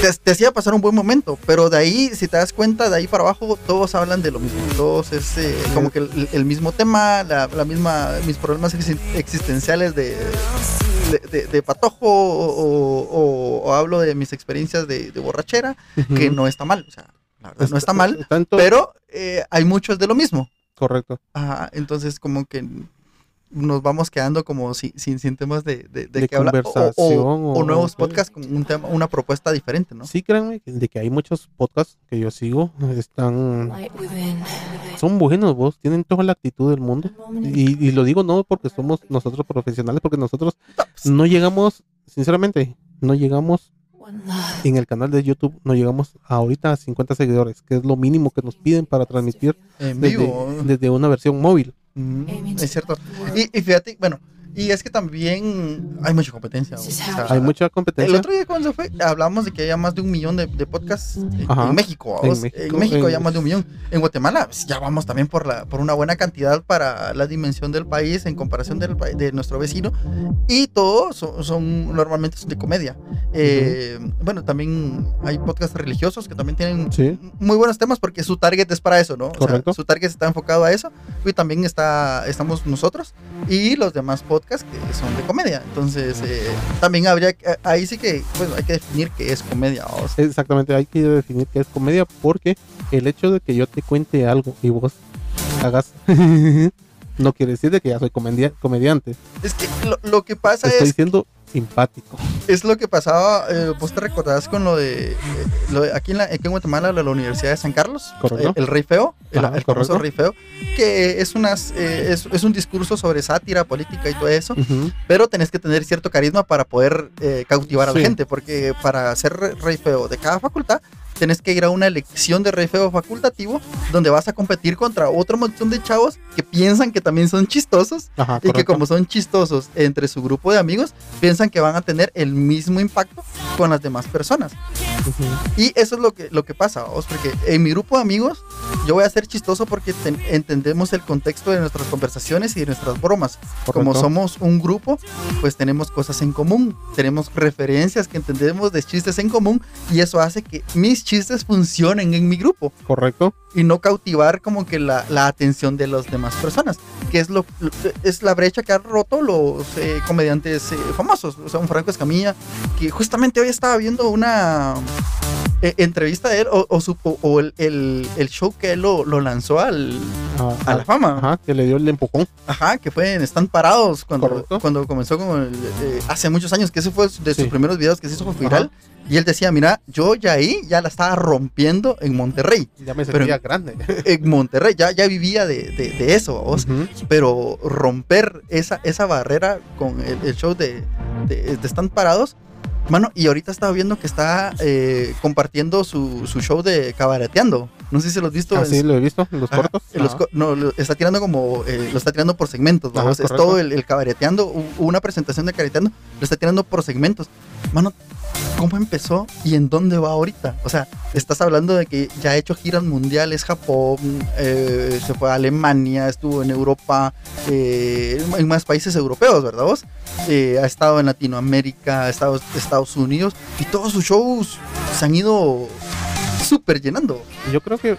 [SPEAKER 2] te, te hacía pasar un buen momento, pero de ahí, si te das cuenta, de ahí para abajo, todos hablan de lo mismo. Todos es eh, como que el, el mismo tema, la, la misma, mis problemas exi- existenciales de, de, de- de patojo o, o- o hablo de mis experiencias de, borrachera, que no está mal. O sea, la verdad, no está mal,
[SPEAKER 1] Tanto,
[SPEAKER 2] pero eh, hay muchos de lo mismo.
[SPEAKER 1] correcto.
[SPEAKER 2] Ajá, entonces como que nos vamos quedando como si- sin, sin temas de, de, de
[SPEAKER 1] De
[SPEAKER 2] qué hablar. O- o-
[SPEAKER 1] conversación
[SPEAKER 2] O,
[SPEAKER 1] o-
[SPEAKER 2] nuevos podcasts con un tema, una propuesta diferente, ¿no?
[SPEAKER 1] Sí, créanme que- de que hay muchos podcasts que yo sigo, están, son buenos vos, tienen toda la actitud del mundo. Y, y lo digo no porque somos nosotros profesionales, porque nosotros no llegamos, sinceramente, no llegamos en el canal de YouTube, no llegamos ahorita a 50 seguidores, que es lo mínimo que nos piden para transmitir
[SPEAKER 2] En
[SPEAKER 1] desde,
[SPEAKER 2] vivo.
[SPEAKER 1] desde una versión móvil.
[SPEAKER 2] Mm, es cierto. Y, y fíjate, bueno, y es que también hay mucha competencia. o sea,
[SPEAKER 1] Hay mucha
[SPEAKER 2] El
[SPEAKER 1] competencia.
[SPEAKER 2] otro día cuando fue, hablamos de que había más de un millón de, de podcasts en,
[SPEAKER 1] Ajá.
[SPEAKER 2] en México.
[SPEAKER 1] En
[SPEAKER 2] vamos. En
[SPEAKER 1] México,
[SPEAKER 2] México,
[SPEAKER 1] en-
[SPEAKER 2] ya más de un millón. En Guatemala pues, ya vamos también por la por una buena cantidad para la dimensión del país en comparación del, de nuestro vecino. Y todos son, son normalmente son de comedia. Eh, Bueno, también hay podcasts religiosos que también tienen
[SPEAKER 1] Sí.
[SPEAKER 2] muy buenos temas porque su target es para eso, ¿no? O sea,
[SPEAKER 1] Correcto.
[SPEAKER 2] su target está enfocado a eso. Y también está, estamos nosotros y los demás podcasts que son de comedia. Entonces, eh, también habría, que- ahí sí que, bueno, hay que definir qué es comedia. o sea,
[SPEAKER 1] Exactamente, hay que definir qué es comedia porque el hecho de que yo te cuente algo y vos hagas no quiere decir de que ya soy comedia- comediante.
[SPEAKER 2] Es que lo, lo que pasa
[SPEAKER 1] Estoy
[SPEAKER 2] es,
[SPEAKER 1] siendo simpático.
[SPEAKER 2] es lo que pasaba, eh, vos te recordás con lo de, eh, lo de- aquí, en la, aquí en Guatemala, la, la Universidad de San Carlos, el, Rey Feo, el,
[SPEAKER 1] Ajá,
[SPEAKER 2] el famoso. Rey Feo, que es, unas, eh, es, es un discurso sobre sátira, política y todo eso. Pero tenés que tener cierto carisma para poder eh, cautivar a la gente, porque para ser re- rey feo de cada facultad, tenés que ir a una elección de rey feo facultativo, donde vas a competir contra otro montón de chavos que piensan que también son chistosos,
[SPEAKER 1] Ajá,
[SPEAKER 2] y que como son chistosos entre su grupo de amigos, piensan que van a tener el mismo impacto con las demás personas.
[SPEAKER 1] Ujú.
[SPEAKER 2] Y eso es lo que, lo que pasa, vamos, porque en mi grupo de amigos yo voy a ser chistoso porque ten- entendemos el contexto de nuestras conversaciones y de nuestras bromas. Como
[SPEAKER 1] Correcto.
[SPEAKER 2] somos un grupo, pues tenemos cosas en común, tenemos referencias que entendemos de chistes en común y eso hace que mis chistes funcionen en mi grupo
[SPEAKER 1] Correcto.
[SPEAKER 2] y no cautivar como que la, la atención de las demás personas, que es lo, es la brecha que han roto los eh, comediantes eh, famosos, o sea, un Franco Escamilla, que justamente hoy estaba viendo una eh, entrevista de él o, o su- o- o el, el- el show que él lo, lo lanzó al,
[SPEAKER 1] Ah,
[SPEAKER 2] a la fama.
[SPEAKER 1] Ajá, que le dio el empujón.
[SPEAKER 2] Ajá, que fue en Están Parados cuando,
[SPEAKER 1] Correcto.
[SPEAKER 2] cuando comenzó con el, eh, hace muchos años, que ese fue de sus
[SPEAKER 1] Sí.
[SPEAKER 2] primeros videos que se hizo viral. Y él decía, mira, yo ya ahí ya la estaba rompiendo en Monterrey.
[SPEAKER 1] Ya me
[SPEAKER 2] Pero-
[SPEAKER 1] sentía grande.
[SPEAKER 2] En Monterrey, ya, ya vivía de, de- de eso, vos. Pero romper esa, esa barrera con el, el show de, de, de Están Parados, mano, y ahorita estaba viendo que está eh, compartiendo su, su show de cabareteando. No sé si lo has visto.
[SPEAKER 1] Ah, sí, lo he visto los
[SPEAKER 2] Ajá,
[SPEAKER 1] cortos.
[SPEAKER 2] los co- no, lo está tirando como, eh, lo está tirando por segmentos,
[SPEAKER 1] Ajá,
[SPEAKER 2] vamos, es todo el, el cabareteando, una presentación de cabareteando, lo está tirando por segmentos. Mano, ¿cómo empezó y en dónde va ahorita? O sea, estás hablando de que ya ha hecho giras mundiales, Japón, eh, se fue a Alemania, estuvo en Europa, eh, en más países europeos, ¿verdad vos? Eh, ha estado en Latinoamérica, ha estado en Estados Unidos y todos sus shows se han ido súper llenando.
[SPEAKER 1] Yo creo que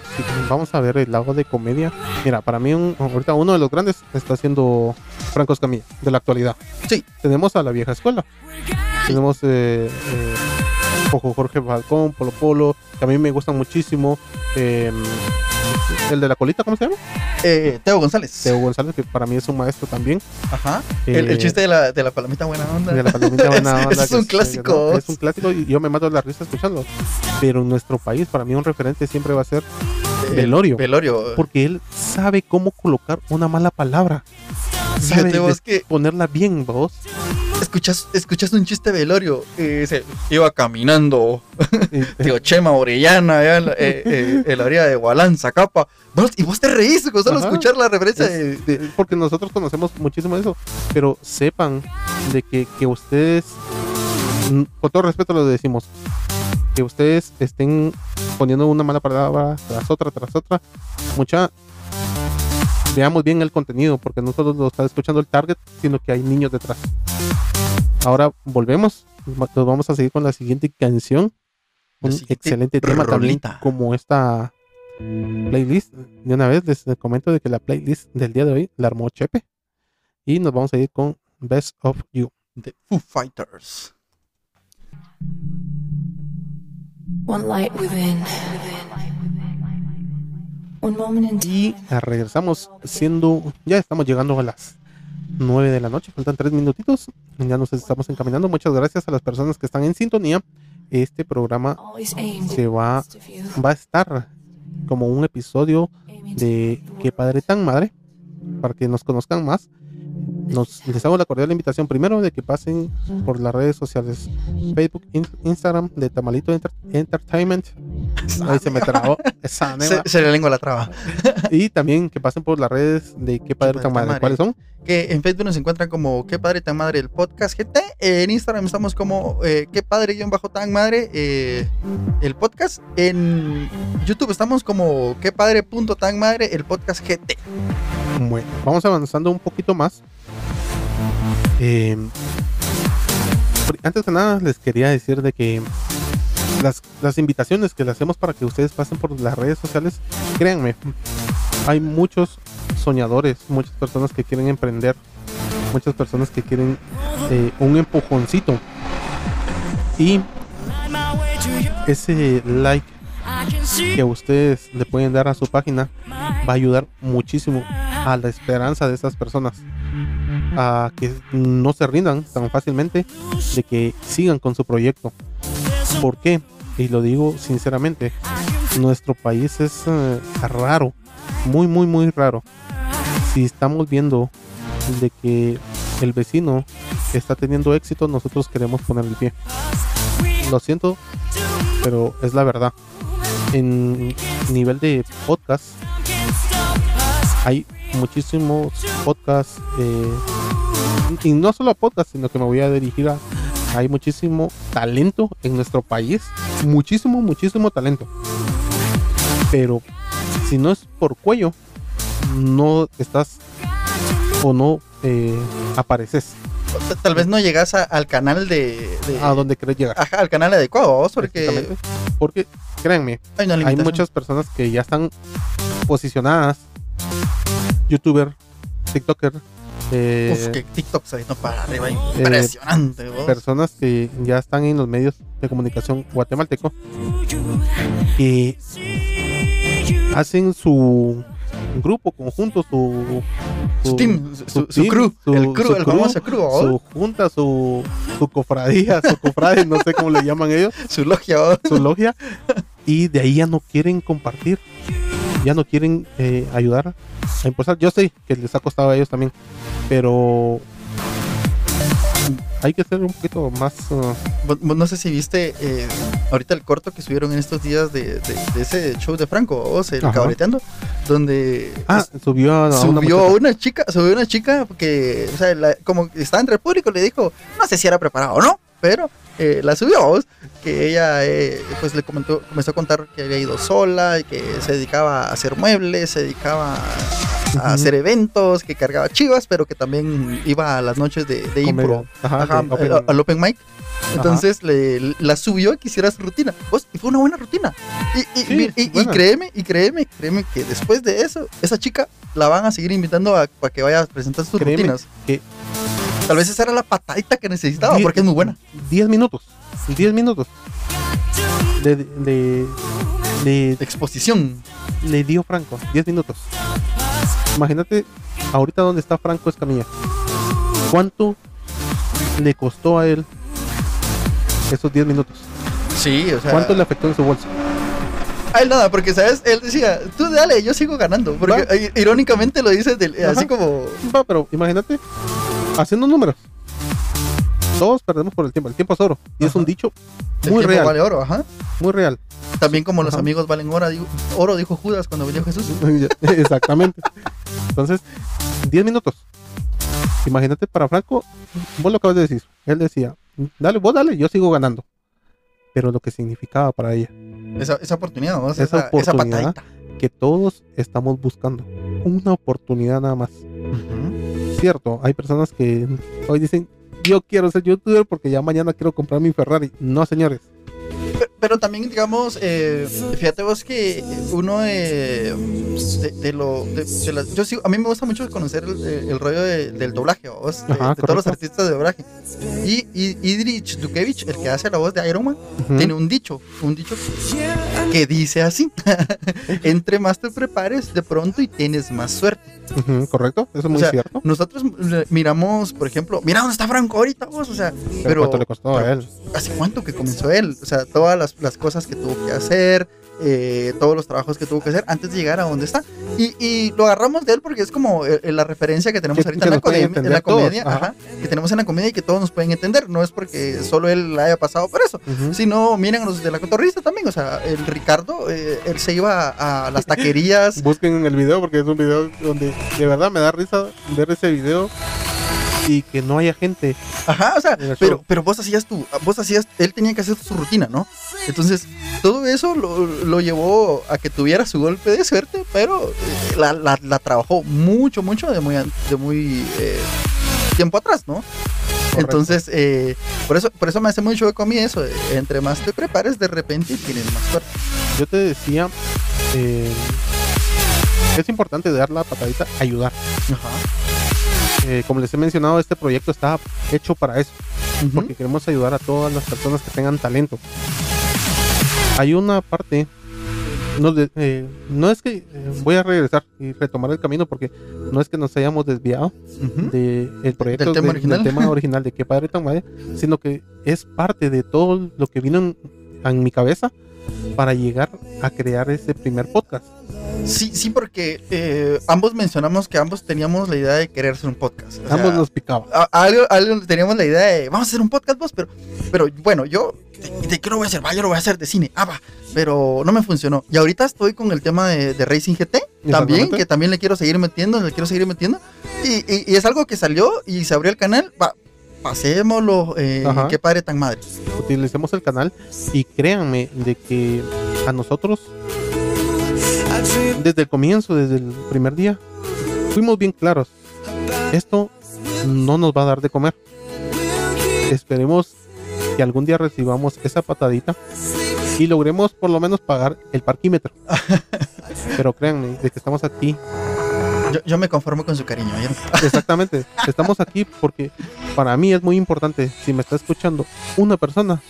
[SPEAKER 1] vamos a ver el lado de comedia. Mira, para mí un- ahorita uno de los grandes está siendo Franco Escamilla, de la actualidad.
[SPEAKER 2] Sí.
[SPEAKER 1] Tenemos a la vieja escuela. Tenemos eh, eh, Ojo Jorge Falcón, Polo Polo, que a mí me gustan muchísimo. eh, el de la colita, ¿cómo se llama?
[SPEAKER 2] Eh, Teo González.
[SPEAKER 1] Teo González, que para mí es un maestro también.
[SPEAKER 2] Ajá. el, el
[SPEAKER 1] Eh,
[SPEAKER 2] chiste de la, de la palomita buena onda.
[SPEAKER 1] de la palomita buena onda,
[SPEAKER 2] es un clásico.
[SPEAKER 1] ¿no? Es un clásico y yo me mato la risa escuchando. Pero en nuestro país, para mí, un referente siempre va a ser
[SPEAKER 2] Eh,
[SPEAKER 1] Velorio.
[SPEAKER 2] Velorio.
[SPEAKER 1] porque él sabe cómo colocar una mala palabra. Sabe ponerla bien, vos.
[SPEAKER 2] Escuchas, escuchas un chiste de Velorio. eh, se iba caminando. Tío Chema Orellana, allá en la, eh, eh, en la orilla de Gualanza, capa. Vos- Y vos te reís con solo
[SPEAKER 1] Ajá.
[SPEAKER 2] escuchar la referencia
[SPEAKER 1] Es-
[SPEAKER 2] de, de-
[SPEAKER 1] porque nosotros conocemos muchísimo de eso, pero sepan de que, que ustedes, con todo respeto lo decimos, que ustedes estén poniendo una mala palabra tras otra, tras otra, mucha, veamos bien el contenido, porque no solo lo está escuchando el target, sino que hay niños detrás. Ahora volvemos, nos vamos a seguir con la siguiente canción,
[SPEAKER 2] La
[SPEAKER 1] un
[SPEAKER 2] siguiente
[SPEAKER 1] excelente tema también,
[SPEAKER 2] rolita.
[SPEAKER 1] como esta playlist. De una vez les comento de que la playlist del día de hoy la armó Chepe. Y nos vamos a ir con Best of You.
[SPEAKER 2] de Foo Fighters.
[SPEAKER 4] One light within.
[SPEAKER 1] Y regresamos siendo, ya estamos llegando a las 9 de la noche, faltan 3 minutitos. Ya nos estamos encaminando. Muchas gracias a las personas que están en sintonía. Este programa se va, va a estar como un episodio de Qué Padre Tan Madre, para que nos conozcan más. Nos, les hago la cordial invitación primero de que pasen por las redes sociales Facebook, in- Instagram de Tamalito Enter- Entertainment. Ahí se me trabó esa.
[SPEAKER 2] Se, se le lengua la traba.
[SPEAKER 1] Y también que pasen por las redes de Qué Padre
[SPEAKER 2] Padre
[SPEAKER 1] Tan. Madre. ¿Cuáles son?
[SPEAKER 2] Que en Facebook nos encuentran como Qué Padre Tan Madre el podcast GT. En Instagram estamos como eh, Qué Padre guion bajo Tan Madre eh, el podcast. En YouTube estamos como Qué Padre punto Tan Madre el podcast GT.
[SPEAKER 1] Bueno, vamos avanzando un poquito más. Pri- antes que nada, les quería decir de que las, invitaciones que le hacemos para que ustedes pasen por las redes sociales, créanme, hay muchos soñadores, muchas personas que quieren emprender, muchas personas que quieren eh, un empujoncito. Y ese like que ustedes le pueden dar a su página va a ayudar muchísimo a la esperanza de estas personas a que no se rindan tan fácilmente de que sigan con su proyecto. ¿por qué? y lo digo sinceramente nuestro país es eh, raro muy muy muy raro. Si estamos viendo de que el vecino está teniendo éxito nosotros queremos poner el pie. Lo siento pero es la verdad. En nivel de podcast hay muchísimos podcasts eh, y no solo podcast sino que me voy a dirigir a hay muchísimo talento en nuestro país muchísimo muchísimo talento. Pero si no es por cuello no estás o no eh, apareces.
[SPEAKER 2] Tal vez no llegas a- al canal de, de-
[SPEAKER 1] a donde querés llegar.
[SPEAKER 2] Ajá, al canal adecuado, porque
[SPEAKER 1] créanme
[SPEAKER 2] hay
[SPEAKER 1] muchas personas que ya están posicionadas youtuber tiktoker eh,
[SPEAKER 2] Uf, que TikTok se vino para arriba, impresionante, vos.
[SPEAKER 1] personas que ya están en los medios de comunicación guatemalteco que hacen su grupo conjunto su
[SPEAKER 2] Su team, su, su
[SPEAKER 1] team,
[SPEAKER 2] crew,
[SPEAKER 1] su-
[SPEAKER 2] el crew,
[SPEAKER 1] su
[SPEAKER 2] el
[SPEAKER 1] crew,
[SPEAKER 2] famoso crew, vos.
[SPEAKER 1] su junta su su cofradía su cofrade no sé cómo le llaman ellos
[SPEAKER 2] su logia, vos.
[SPEAKER 1] su logia y de ahí ya no quieren compartir, ya no quieren eh, ayudar a impulsar. Yo sé que les ha costado a ellos también, pero hay que ser un poquito más. uh,
[SPEAKER 2] no sé si viste eh, ahorita el corto que subieron en estos días de, de- de ese show de Franco, vos, el
[SPEAKER 1] Ajá.
[SPEAKER 2] cabareteando, donde
[SPEAKER 1] ah, subió a, una
[SPEAKER 2] subió una chica, subió una chica que, o sea, la- como estaba entre el público, le dijo, no sé si era preparado o no, pero eh, la subió, que ella, eh, pues le comentó, comenzó a contar que había ido sola y que se dedicaba a hacer muebles, se dedicaba a, hacer eventos, que cargaba chivas, pero que también iba a las noches de, de impro.
[SPEAKER 1] Ajá,
[SPEAKER 2] ajá,
[SPEAKER 1] de open-
[SPEAKER 2] eh, al open mic. Entonces le, la subió a que hiciera su rutina. Vos, y fue una buena rutina. Y, y-
[SPEAKER 1] Sí,
[SPEAKER 2] y- créeme, y créeme, créeme que después de eso, esa chica la van a seguir invitando a, para que vaya a presentar sus
[SPEAKER 1] Créeme
[SPEAKER 2] rutinas.
[SPEAKER 1] que
[SPEAKER 2] Tal vez esa era la patadita que necesitaba, porque es muy buena.
[SPEAKER 1] 10 minutos, 10 minutos. le,
[SPEAKER 2] Exposición.
[SPEAKER 1] le dio Franco 10 minutos. Imagínate ahorita dónde está Franco Escamilla. ¿Cuánto le costó a él esos 10 minutos?
[SPEAKER 2] Sí, o sea.
[SPEAKER 1] ¿Cuánto le afectó en su bolsa?
[SPEAKER 2] A él nada, porque, ¿sabes? Él decía, tú dale, yo sigo ganando. Porque
[SPEAKER 1] Va.
[SPEAKER 2] irónicamente lo dice del-
[SPEAKER 1] Ajá.
[SPEAKER 2] así como.
[SPEAKER 1] Va, pero imagínate haciendo números. Todos perdemos por el tiempo. El tiempo es oro. Y es
[SPEAKER 2] Ajá.
[SPEAKER 1] un dicho muy real.
[SPEAKER 2] vale oro, ajá.
[SPEAKER 1] Muy real.
[SPEAKER 2] También como los amigos valen oro, dijo, oro, dijo Judas cuando vendió Jesús.
[SPEAKER 1] Exactamente. Entonces, 10 minutos. Imagínate para Franco, vos lo acabas de decir. Él decía, dale, vos dale, yo sigo ganando. Pero lo que significaba para ella,
[SPEAKER 2] Esa, esa oportunidad, ¿no?
[SPEAKER 1] Esa oportunidad. que todos estamos buscando una oportunidad nada más. Cierto, hay personas que hoy dicen, yo quiero ser youtuber porque ya mañana quiero comprar mi Ferrari. No, señores.
[SPEAKER 2] Pe- Pero también, digamos, eh, fíjate vos que uno de, de, de lo. de- de las- yo a mí me gusta mucho conocer el, el rollo de- del doblaje, vos, de,
[SPEAKER 1] Ajá,
[SPEAKER 2] de todos los artistas de doblaje. Y, y Idrich Dukevich, el que hace la voz de Iron Man,
[SPEAKER 1] Ujú.
[SPEAKER 2] tiene un dicho, un dicho que dice así: Entre más te prepares, de pronto y tienes más suerte.
[SPEAKER 1] Correcto, eso es
[SPEAKER 2] O
[SPEAKER 1] muy
[SPEAKER 2] sea,
[SPEAKER 1] cierto.
[SPEAKER 2] Nosotros miramos, por ejemplo, mira dónde está Franco ahorita, vos, o sea,
[SPEAKER 1] Pero,
[SPEAKER 2] pero,
[SPEAKER 1] ¿cuánto le costó a él?
[SPEAKER 2] ¿hace cuánto que comenzó él? O sea, todas las, las cosas que tuvo que hacer, eh, todos los trabajos que tuvo que hacer antes de llegar a donde está. Y, y lo agarramos de él porque es como eh, la referencia que tenemos
[SPEAKER 1] Que-
[SPEAKER 2] ahorita
[SPEAKER 1] que
[SPEAKER 2] en, la comedia, en la comedia,
[SPEAKER 1] ajá.
[SPEAKER 2] ajá, que tenemos en la comedia y que todos nos pueden entender. No es porque solo él haya pasado por eso.
[SPEAKER 1] Ujú.
[SPEAKER 2] Sino, miren los de la cotorrista también. O sea, el Ricardo, eh, él se iba a, a las taquerías.
[SPEAKER 1] Busquen el video porque es un video donde de verdad me da risa ver ese video y que no haya gente.
[SPEAKER 2] Ajá, o sea, pero, pero vos hacías tú, vos hacías, él tenía que hacer su rutina, ¿no? Entonces, todo eso lo, lo llevó a que tuviera su golpe de suerte, pero eh, la, la- la trabajó mucho, mucho de muy, de muy eh, tiempo atrás, ¿no? Entonces, eh, por eso por eso me hace mucho eco a mí eso, de, entre más te prepares, de repente tienes más suerte.
[SPEAKER 1] Yo te decía, eh, es importante dar la patadita, ayudar.
[SPEAKER 2] Ajá.
[SPEAKER 1] Eh, como les he mencionado, este proyecto está hecho para eso,
[SPEAKER 2] Ujú.
[SPEAKER 1] porque queremos ayudar a todas las personas que tengan talento. Hay una parte, no, de- eh, no es que eh, voy a regresar y retomar el camino, porque no es que nos hayamos desviado
[SPEAKER 2] Ujú.
[SPEAKER 1] del proyecto
[SPEAKER 2] Del tema
[SPEAKER 1] de-
[SPEAKER 2] original.
[SPEAKER 1] del tema original de qué padre tan madre, sino que es parte de todo lo que vino en, en mi cabeza para llegar a crear ese primer podcast.
[SPEAKER 2] Sí, sí, porque eh, ambos mencionamos que ambos teníamos la idea de querer hacer un podcast. o sea,
[SPEAKER 1] Ambos nos picaba.
[SPEAKER 2] a- algo, algo teníamos la idea de vamos a hacer un podcast vos, pero, pero bueno, yo de, de qué lo voy a hacer, va, yo lo voy a hacer de cine, ah, va, pero no me funcionó. Y ahorita estoy con el tema de, de Racing GT, también, que también le quiero seguir metiendo, le quiero seguir metiendo. Y, y- y es algo que salió y se abrió el canal, va, pasémoslo, eh, qué padre tan madre.
[SPEAKER 1] utilicemos el canal y créanme de que a nosotros desde el comienzo, desde el primer día, fuimos bien claros. Esto no nos va a dar de comer. Esperemos que algún día recibamos esa patadita y logremos por lo menos pagar el parquímetro. Pero créanme, de que estamos aquí
[SPEAKER 2] Yo, yo me conformo con su cariño, ¿vieron?
[SPEAKER 1] Exactamente. Estamos aquí porque para mí es muy importante, si me está escuchando una persona,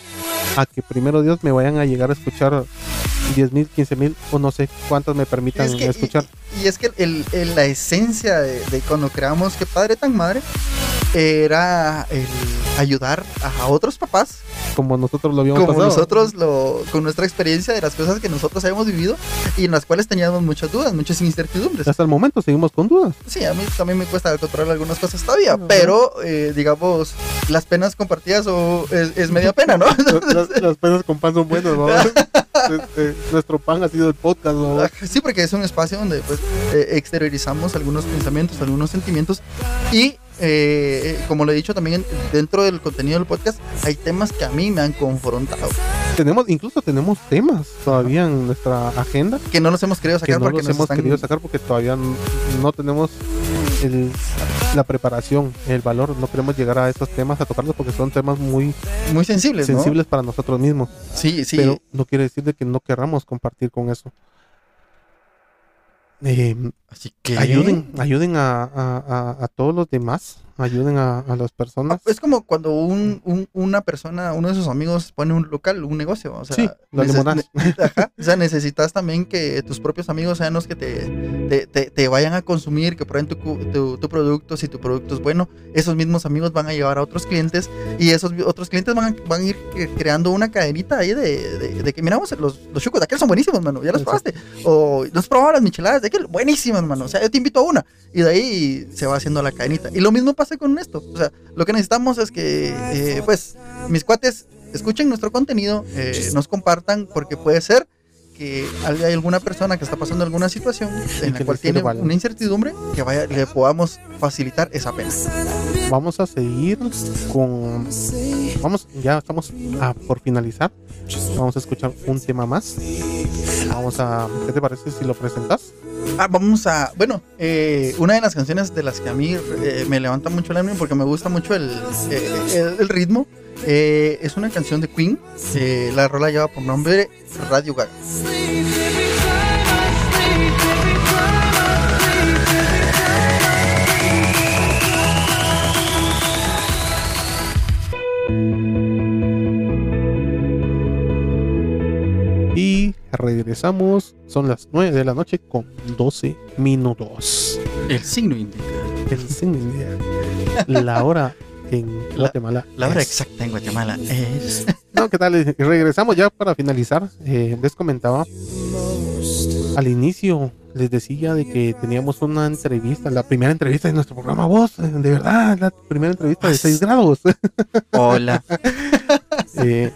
[SPEAKER 1] a que primero Dios me vayan a llegar a escuchar 10 mil, 15 mil o no sé cuántas me permitan
[SPEAKER 2] Es que- y-
[SPEAKER 1] escuchar.
[SPEAKER 2] Y, y es que el- el- la esencia de, de cuando creamos que padre tan madre era el ayudar a otros papás
[SPEAKER 1] como nosotros lo habíamos
[SPEAKER 2] como
[SPEAKER 1] pasado.
[SPEAKER 2] nosotros lo, con nuestra experiencia de las cosas que nosotros habíamos vivido y en las cuales teníamos muchas dudas, muchas incertidumbres.
[SPEAKER 1] Hasta el momento seguimos con dudas.
[SPEAKER 2] Sí, a mí también me cuesta controlar algunas cosas todavía,
[SPEAKER 1] Ajá.
[SPEAKER 2] pero eh, digamos, las penas compartidas o es, es media pena, ¿no?
[SPEAKER 1] las, las penas con pan son buenas, ¿no? Este, nuestro pan ha sido el podcast, ¿no?
[SPEAKER 2] Sí, porque es un espacio donde pues eh, exteriorizamos algunos pensamientos, algunos sentimientos y eh, como lo he dicho también dentro del contenido del podcast hay temas que a mí me han confrontado,
[SPEAKER 1] Tenemos, incluso tenemos temas todavía en nuestra agenda
[SPEAKER 2] que no los hemos querido
[SPEAKER 1] que
[SPEAKER 2] sacar
[SPEAKER 1] no
[SPEAKER 2] porque
[SPEAKER 1] los
[SPEAKER 2] nos
[SPEAKER 1] hemos
[SPEAKER 2] están-
[SPEAKER 1] querido sacar porque todavía no tenemos el- la preparación, el valor, no queremos llegar a estos temas a tocarlos porque son temas muy
[SPEAKER 2] muy sensibles, ¿no?
[SPEAKER 1] sensibles para nosotros mismos,
[SPEAKER 2] Sí, sí.
[SPEAKER 1] pero no quiere decir de que no querramos compartir con eso. Eh,
[SPEAKER 2] Así que
[SPEAKER 1] Ayuden, ayuden a, a- a- a todos los demás, ayuden a, a las personas.
[SPEAKER 2] Es como cuando un, un- una persona, uno de sus amigos pone un local, un negocio. O sea,
[SPEAKER 1] Sí,
[SPEAKER 2] ajá, o sea, necesitas también que tus propios amigos sean los que te, te, te- te vayan a consumir, que prueben tu, tu, tu producto. Si tu producto es bueno, esos mismos amigos van a llevar a otros clientes y esos otros clientes van a, van a ir cre- creando una cadenita ahí de, de- de que miramos los, los chucos de aquel son buenísimos, mano. Ya los probaste. O no has probado las micheladas de aquel, buenísimas, mano. O sea, yo te invito a una. Y de ahí se va haciendo la cadenita. Y lo mismo pasa con esto. O sea, lo que necesitamos es que, eh, pues, mis cuates escuchen nuestro contenido, eh, nos compartan, porque puede ser que hay alguna persona que está pasando alguna situación en la cual tiene
[SPEAKER 1] algo.
[SPEAKER 2] una incertidumbre, que vaya, le podamos facilitar esa pena.
[SPEAKER 1] Vamos a seguir con. Vamos, ya estamos a- por finalizar. Vamos a escuchar un tema más. Vamos a. ¿Qué te parece si lo presentas?
[SPEAKER 2] Ah, vamos a. Bueno, eh, una de las canciones de las que a mí eh, me levanta mucho el ánimo porque me gusta mucho el, eh, el- el ritmo eh, es una canción de Queen. eh, la rola lleva por nombre Radio Gaga.
[SPEAKER 1] Y regresamos. Son las 9 de la noche con 12 minutos.
[SPEAKER 2] El signo indica.
[SPEAKER 1] El cine, La hora en
[SPEAKER 2] La-
[SPEAKER 1] Guatemala.
[SPEAKER 2] La hora
[SPEAKER 1] es-
[SPEAKER 2] exacta en Guatemala es.
[SPEAKER 1] No, ¿qué tal? Regresamos ya para finalizar. Eh, les comentaba al inicio, les decía de que teníamos una entrevista, la primera entrevista de nuestro programa Voz, eh, de verdad, la primera entrevista de 6 grados.
[SPEAKER 2] Hola.
[SPEAKER 1] Eh,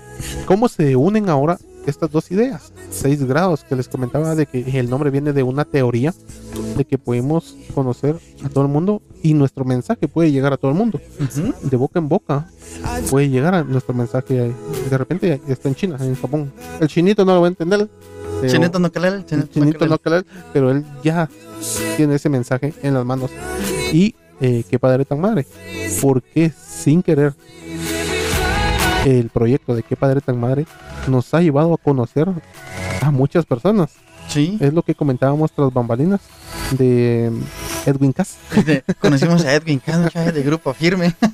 [SPEAKER 1] ¿Cómo se unen ahora estas dos ideas? 6 grados, que les comentaba de que el nombre viene de una teoría de que podemos conocer a todo el mundo y nuestro mensaje puede llegar a todo el mundo.
[SPEAKER 2] Ujú.
[SPEAKER 1] de boca en boca puede llegar a nuestro mensaje. De repente está en China, en Japón. El chinito no lo va a entender. pero-
[SPEAKER 2] Chinito no calel,
[SPEAKER 1] el
[SPEAKER 2] chinito no
[SPEAKER 1] chinito no
[SPEAKER 2] calel.
[SPEAKER 1] pero él ya tiene ese mensaje en las manos. Y eh, qué padre tan madre. Porque sin querer el proyecto de qué padre tan madre nos ha llevado a conocer a muchas personas.
[SPEAKER 2] Sí.
[SPEAKER 1] Es lo que comentábamos tras bambalinas de Edwin Cass.
[SPEAKER 2] Conocimos a Edwin Cass, de grupo firme.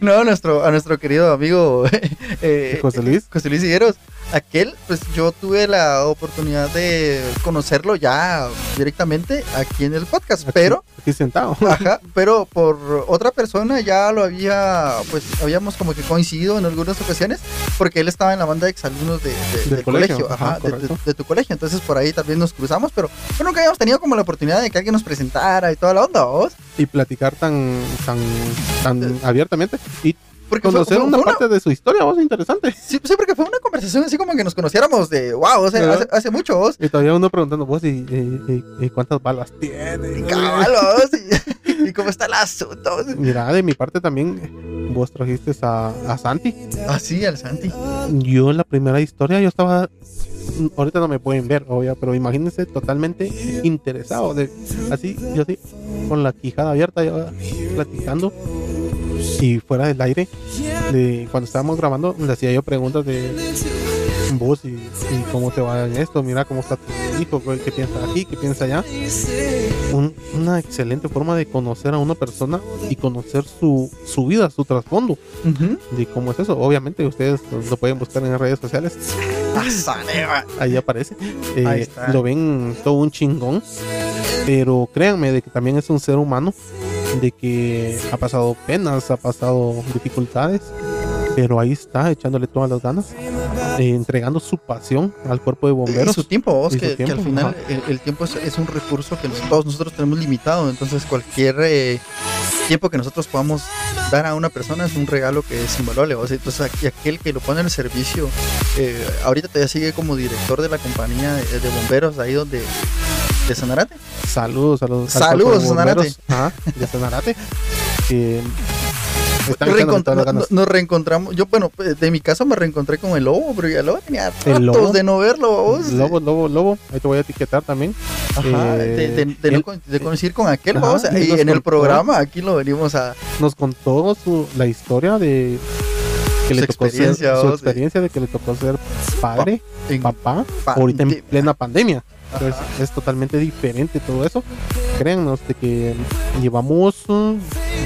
[SPEAKER 2] No, a nuestro, a nuestro querido amigo eh,
[SPEAKER 1] José Luis.
[SPEAKER 2] José Luis Higueros. Aquel, pues yo tuve la oportunidad de conocerlo ya directamente aquí en el podcast,
[SPEAKER 1] Aquí-
[SPEAKER 2] pero
[SPEAKER 1] aquí sentado.
[SPEAKER 2] Ajá, pero por otra persona ya lo había, pues habíamos como que coincidido en algunas ocasiones, porque él estaba en la banda de exalumnos de, de-
[SPEAKER 1] Del
[SPEAKER 2] del
[SPEAKER 1] colegio,
[SPEAKER 2] colegio,
[SPEAKER 1] ajá,
[SPEAKER 2] de, tu colegio, entonces por ahí también nos cruzamos, pero nunca habíamos tenido como la oportunidad de que alguien nos presentara y toda la onda, ¿vos?
[SPEAKER 1] y platicar tan tan tan abiertamente y
[SPEAKER 2] Porque fue-
[SPEAKER 1] conocer
[SPEAKER 2] fue-
[SPEAKER 1] una
[SPEAKER 2] fue una-
[SPEAKER 1] parte de su historia, vos interesante.
[SPEAKER 2] sí, sí, porque fue una conversación así como que nos conociéramos de, wow, o sea, hace, hace mucho, vos,
[SPEAKER 1] Y todavía uno preguntando vos y, y- y- y cuántas balas tiene.
[SPEAKER 2] cabalos, y, y cómo está el asunto,
[SPEAKER 1] Mira, de mi parte también vos trajiste a, a Santi.
[SPEAKER 2] así al Santi,
[SPEAKER 1] Yo en la primera historia yo estaba ahorita no me pueden ver, obvio, pero imagínense totalmente interesado de así, yo así con la quijada abierta yo platicando y fuera del aire de cuando estábamos grabando le hacía yo preguntas de vos y, y cómo te va en esto, mira cómo está tu hijo, qué piensa aquí, qué piensa allá. Un- una excelente forma de conocer a una persona y conocer su, su vida, su trasfondo, de cómo es eso. Obviamente ustedes lo pueden buscar en redes sociales, ahí aparece. Eh,
[SPEAKER 2] Ahí.
[SPEAKER 1] Lo ven todo un chingón, pero créanme de que también es un ser humano, de que ha pasado penas, ha pasado dificultades, pero ahí está echándole todas las ganas, eh, entregando su pasión al cuerpo de
[SPEAKER 2] Y
[SPEAKER 1] bomberos.
[SPEAKER 2] su tiempo, vos,
[SPEAKER 1] Y su
[SPEAKER 2] que, que al
[SPEAKER 1] tiempo,
[SPEAKER 2] final el, el tiempo es, es un recurso que todos nosotros tenemos limitado, entonces cualquier eh, tiempo que nosotros podamos dar a una persona es un regalo que es invaluable, vos. entonces aquí aquel que lo pone en el servicio, eh, ahorita todavía sigue como director de la compañía de, de bomberos ahí donde de Sanarate.
[SPEAKER 1] Saludos a los al
[SPEAKER 2] Saludos,
[SPEAKER 1] de
[SPEAKER 2] Sanarate.
[SPEAKER 1] ajá, de Sanarate. que están
[SPEAKER 2] Nos, reencontramos, yo bueno, pues, de mi caso me reencontré con el lobo, pero ya el lobo tenía
[SPEAKER 1] ¿El
[SPEAKER 2] ratos de no verlo, vos.
[SPEAKER 1] Lobo, lobo, lobo, ahí te voy a etiquetar también.
[SPEAKER 2] Ajá,
[SPEAKER 1] Eh,
[SPEAKER 2] de, de- de no
[SPEAKER 1] él-
[SPEAKER 2] con- de coincidir con aquel,
[SPEAKER 1] Ajá,
[SPEAKER 2] vamos,
[SPEAKER 1] y
[SPEAKER 2] en el programa aquí lo venimos a...
[SPEAKER 1] nos contó su, la historia de que
[SPEAKER 2] Su
[SPEAKER 1] le tocó ser,
[SPEAKER 2] experiencia,
[SPEAKER 1] su experiencia de que le tocó ser padre,
[SPEAKER 2] En
[SPEAKER 1] papá, ahorita en plena pandemia. Entonces es totalmente diferente todo eso. Créannos de que llevamos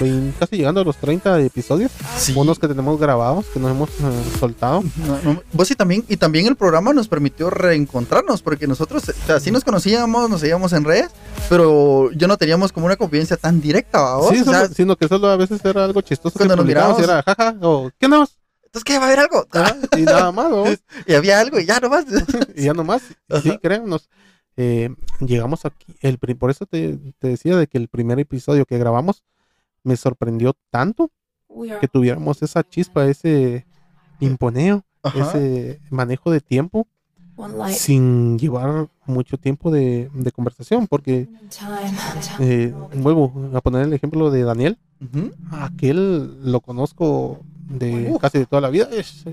[SPEAKER 1] vein- casi llegando a los 30 episodios,
[SPEAKER 2] Sí.
[SPEAKER 1] unos que tenemos grabados, que nos hemos uh, soltado.
[SPEAKER 2] No, no, vos y también, y también el programa nos permitió reencontrarnos, porque nosotros, o sea, sí nos conocíamos, nos seguíamos en redes, pero yo no teníamos como una convivencia tan directa, ¿vos?
[SPEAKER 1] Sí,
[SPEAKER 2] o sea,
[SPEAKER 1] solo- sino que solo a veces era algo chistoso.
[SPEAKER 2] Cuando nos mirábamos.
[SPEAKER 1] era jaja, o ¿qué no?
[SPEAKER 2] entonces, ¿qué? ¿Va a haber algo?
[SPEAKER 1] Ajá, y nada más, ¿no?
[SPEAKER 2] y había algo y ya nomás.
[SPEAKER 1] y ya nomás. Sí,
[SPEAKER 2] Ajá.
[SPEAKER 1] Eh, llegamos aquí. El, por eso te, te decía de que el primer episodio que grabamos me sorprendió tanto que tuviéramos esa chispa, ese imponeo,
[SPEAKER 2] Ajá.
[SPEAKER 1] ese manejo de tiempo sin llevar mucho tiempo de, de conversación. Porque eh, vuelvo a poner el ejemplo de Daniel.
[SPEAKER 2] Ujú.
[SPEAKER 1] Aquel lo conozco de
[SPEAKER 2] Uf.
[SPEAKER 1] casi de toda la vida. es-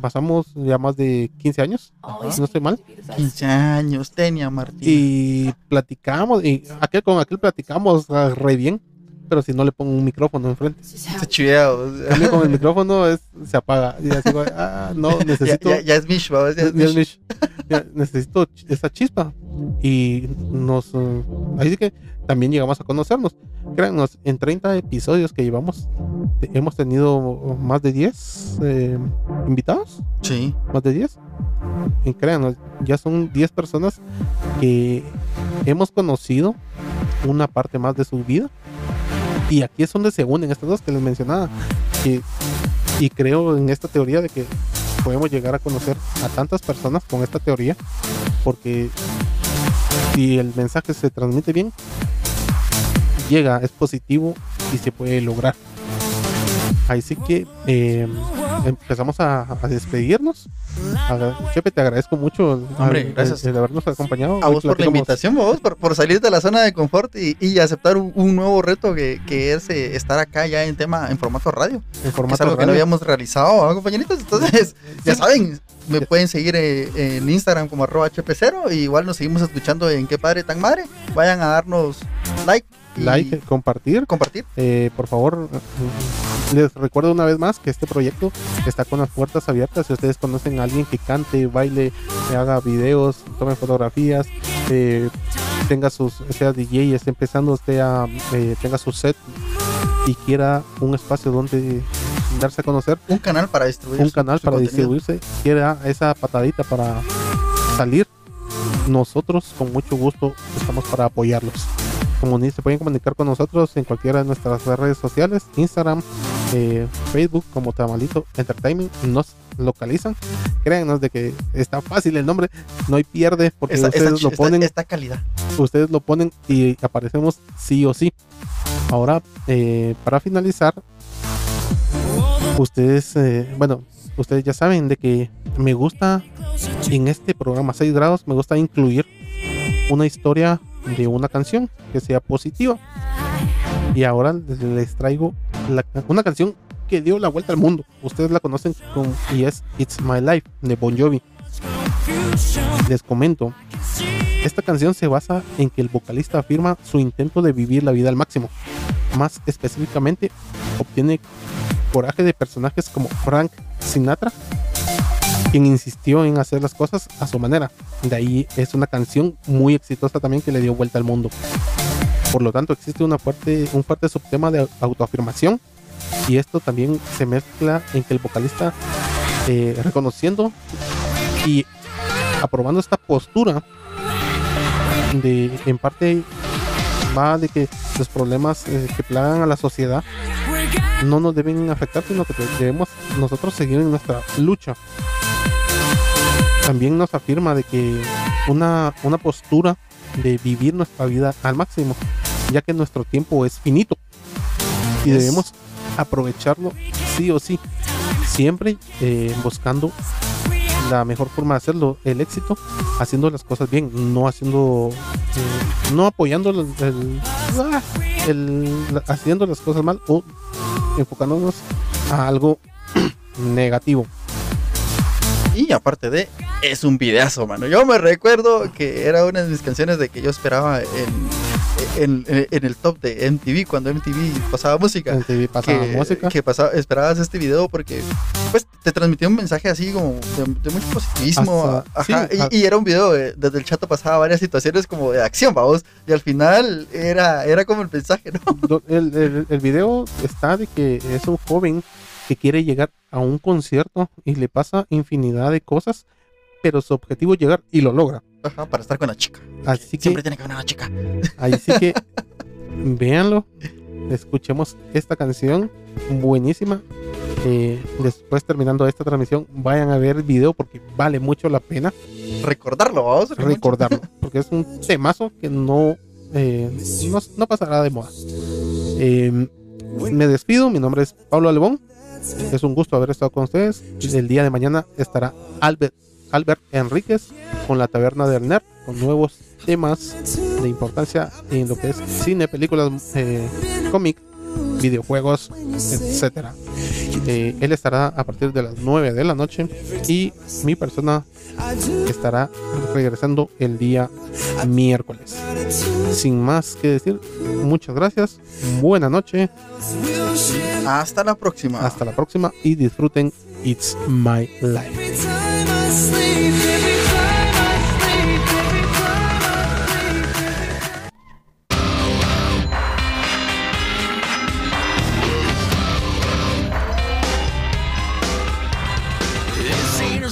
[SPEAKER 1] pasamos ya más de 15 años.
[SPEAKER 4] Always
[SPEAKER 1] no estoy mal.
[SPEAKER 4] to be the best.
[SPEAKER 2] 15 años tenía Martín.
[SPEAKER 1] y platicamos y aquel con aquel platicamos re bien pero si no le pongo un micrófono enfrente
[SPEAKER 2] Se chivea,
[SPEAKER 1] con el micrófono es, se apaga y así ah, no
[SPEAKER 2] ya,
[SPEAKER 1] necesito
[SPEAKER 2] ya, ya es Mish. Ya es
[SPEAKER 1] ya es
[SPEAKER 2] Mish.
[SPEAKER 1] Necesito esa chispa y nos eh, ahí sí que también llegamos a conocernos créanos en 30 episodios que llevamos te- hemos tenido más de 10 eh, invitados
[SPEAKER 2] Sí.
[SPEAKER 1] más de 10. Y créanos, ya son 10 personas que hemos conocido una parte más de su vida. Y aquí es donde se unen estas dos que les mencionaba. Que- y creo en esta teoría de que podemos llegar a conocer a tantas personas con esta teoría. Porque si el mensaje se transmite bien, llega, es positivo y se puede lograr. Ahí sí que eh, empezamos a, a despedirnos. Agra- Chepe, te agradezco mucho el-
[SPEAKER 2] Hombre,
[SPEAKER 1] el-
[SPEAKER 2] gracias.
[SPEAKER 1] el habernos acompañado.
[SPEAKER 2] A vos por la invitación, vos, por, por salir de la zona de confort y, y aceptar un, un nuevo reto que, que es eh, estar acá ya en tema, en formato radio.
[SPEAKER 1] en
[SPEAKER 2] que es
[SPEAKER 1] formato
[SPEAKER 2] algo que no
[SPEAKER 1] radio.
[SPEAKER 2] habíamos realizado, ¿no, compañeritos? Entonces, ya saben, me pueden seguir eh, en Instagram como arroba HP0 y igual nos seguimos escuchando en Qué Padre Tan Madre. Vayan a darnos like
[SPEAKER 1] Like, compartir.
[SPEAKER 2] compartir.
[SPEAKER 1] Eh, por favor, les recuerdo una vez más que este proyecto está con las puertas abiertas. Si ustedes conocen a alguien que cante, baile, haga videos, tome fotografías, eh, tenga sus, sea DJ, esté empezando, sea, eh, tenga su set y quiera un espacio donde darse a conocer,
[SPEAKER 2] Un canal para distribuir.
[SPEAKER 1] un canal para
[SPEAKER 2] contenido.
[SPEAKER 1] distribuirse, quiera esa patadita para salir, nosotros con mucho gusto estamos para apoyarlos. Como ni se pueden comunicar con nosotros en cualquiera de nuestras redes sociales, Instagram, eh, Facebook como Tamalito Entertainment, nos localizan. Créanos de que está fácil el nombre, no hay pierde porque
[SPEAKER 2] Esta, esta,
[SPEAKER 1] ustedes lo ponen
[SPEAKER 2] esta calidad.
[SPEAKER 1] ustedes lo ponen y aparecemos sí o sí. Ahora, eh, para finalizar, ustedes, eh, bueno, ustedes ya saben de que me gusta en este programa 6 grados, me gusta incluir una historia de una canción que sea positiva. Y ahora les, traigo la- una canción que dio la vuelta al mundo. Ustedes la conocen con, y es It's My Life de Bon Jovi. Les comento, esta canción se basa en que el vocalista afirma su intento de vivir la vida al máximo. Más específicamente, obtiene coraje de personajes como Frank Sinatra, quien insistió en hacer las cosas a su manera. De ahí es una canción muy exitosa también que le dio vuelta al mundo. Por lo tanto, existe una fuerte, un fuerte subtema de autoafirmación y esto también se mezcla en que el vocalista eh, reconociendo y aprobando esta postura de en parte va de que los problemas eh, que plagan a la sociedad no nos deben afectar sino que debemos nosotros seguir en nuestra lucha también nos afirma de que una, una postura de vivir nuestra vida al máximo ya que nuestro tiempo es finito y debemos aprovecharlo sí o sí siempre eh, buscando la mejor forma de hacerlo, el éxito, haciendo las cosas bien, no haciendo, eh, no apoyando el, el- ah, el- haciendo las cosas mal o enfocándonos a algo negativo.
[SPEAKER 2] Y aparte de, es un videazo, mano. Yo me recuerdo que era una de mis canciones de que yo esperaba en, en, en- en el top de MTV, cuando MTV pasaba música.
[SPEAKER 1] En TV pasaba
[SPEAKER 2] que,
[SPEAKER 1] música.
[SPEAKER 2] que pasaba, esperabas este video porque pues te transmitía un mensaje así como de, de mucho positivismo.
[SPEAKER 1] Hasta-
[SPEAKER 2] ajá,
[SPEAKER 1] sí,
[SPEAKER 2] y, era un video de- desde el chato pasaba varias situaciones como de acción, vamos. Y al final era, era como el mensaje, ¿no?
[SPEAKER 1] El, el video está de que es un joven que quiere llegar a un concierto y le pasa infinidad de cosas, pero su objetivo es llegar y lo logra.
[SPEAKER 2] Ajá, para estar con la chica.
[SPEAKER 1] Así que,
[SPEAKER 2] Siempre tiene que haber una chica.
[SPEAKER 1] así que véanlo, escuchemos esta canción buenísima. Eh, después terminando esta transmisión, vayan a ver el video porque vale mucho la pena
[SPEAKER 2] Recordarlo, vamos.
[SPEAKER 1] recordarlo, porque es un temazo que no, eh, no, no pasará de moda. Eh, me despido, mi nombre es Pablo Albón. Es un gusto haber estado con ustedes. El día de mañana estará Albert, Albert Enríquez con la Taberna del Nerd, con nuevos temas de importancia en lo que es cine, películas, eh, cómic, videojuegos, etcétera. Eh, él estará a partir de las 9 de la noche y mi persona estará regresando el día miércoles. Sin más que decir, muchas gracias, buena noche,
[SPEAKER 2] Hasta la próxima.
[SPEAKER 1] hasta la próxima y disfruten It's My Life.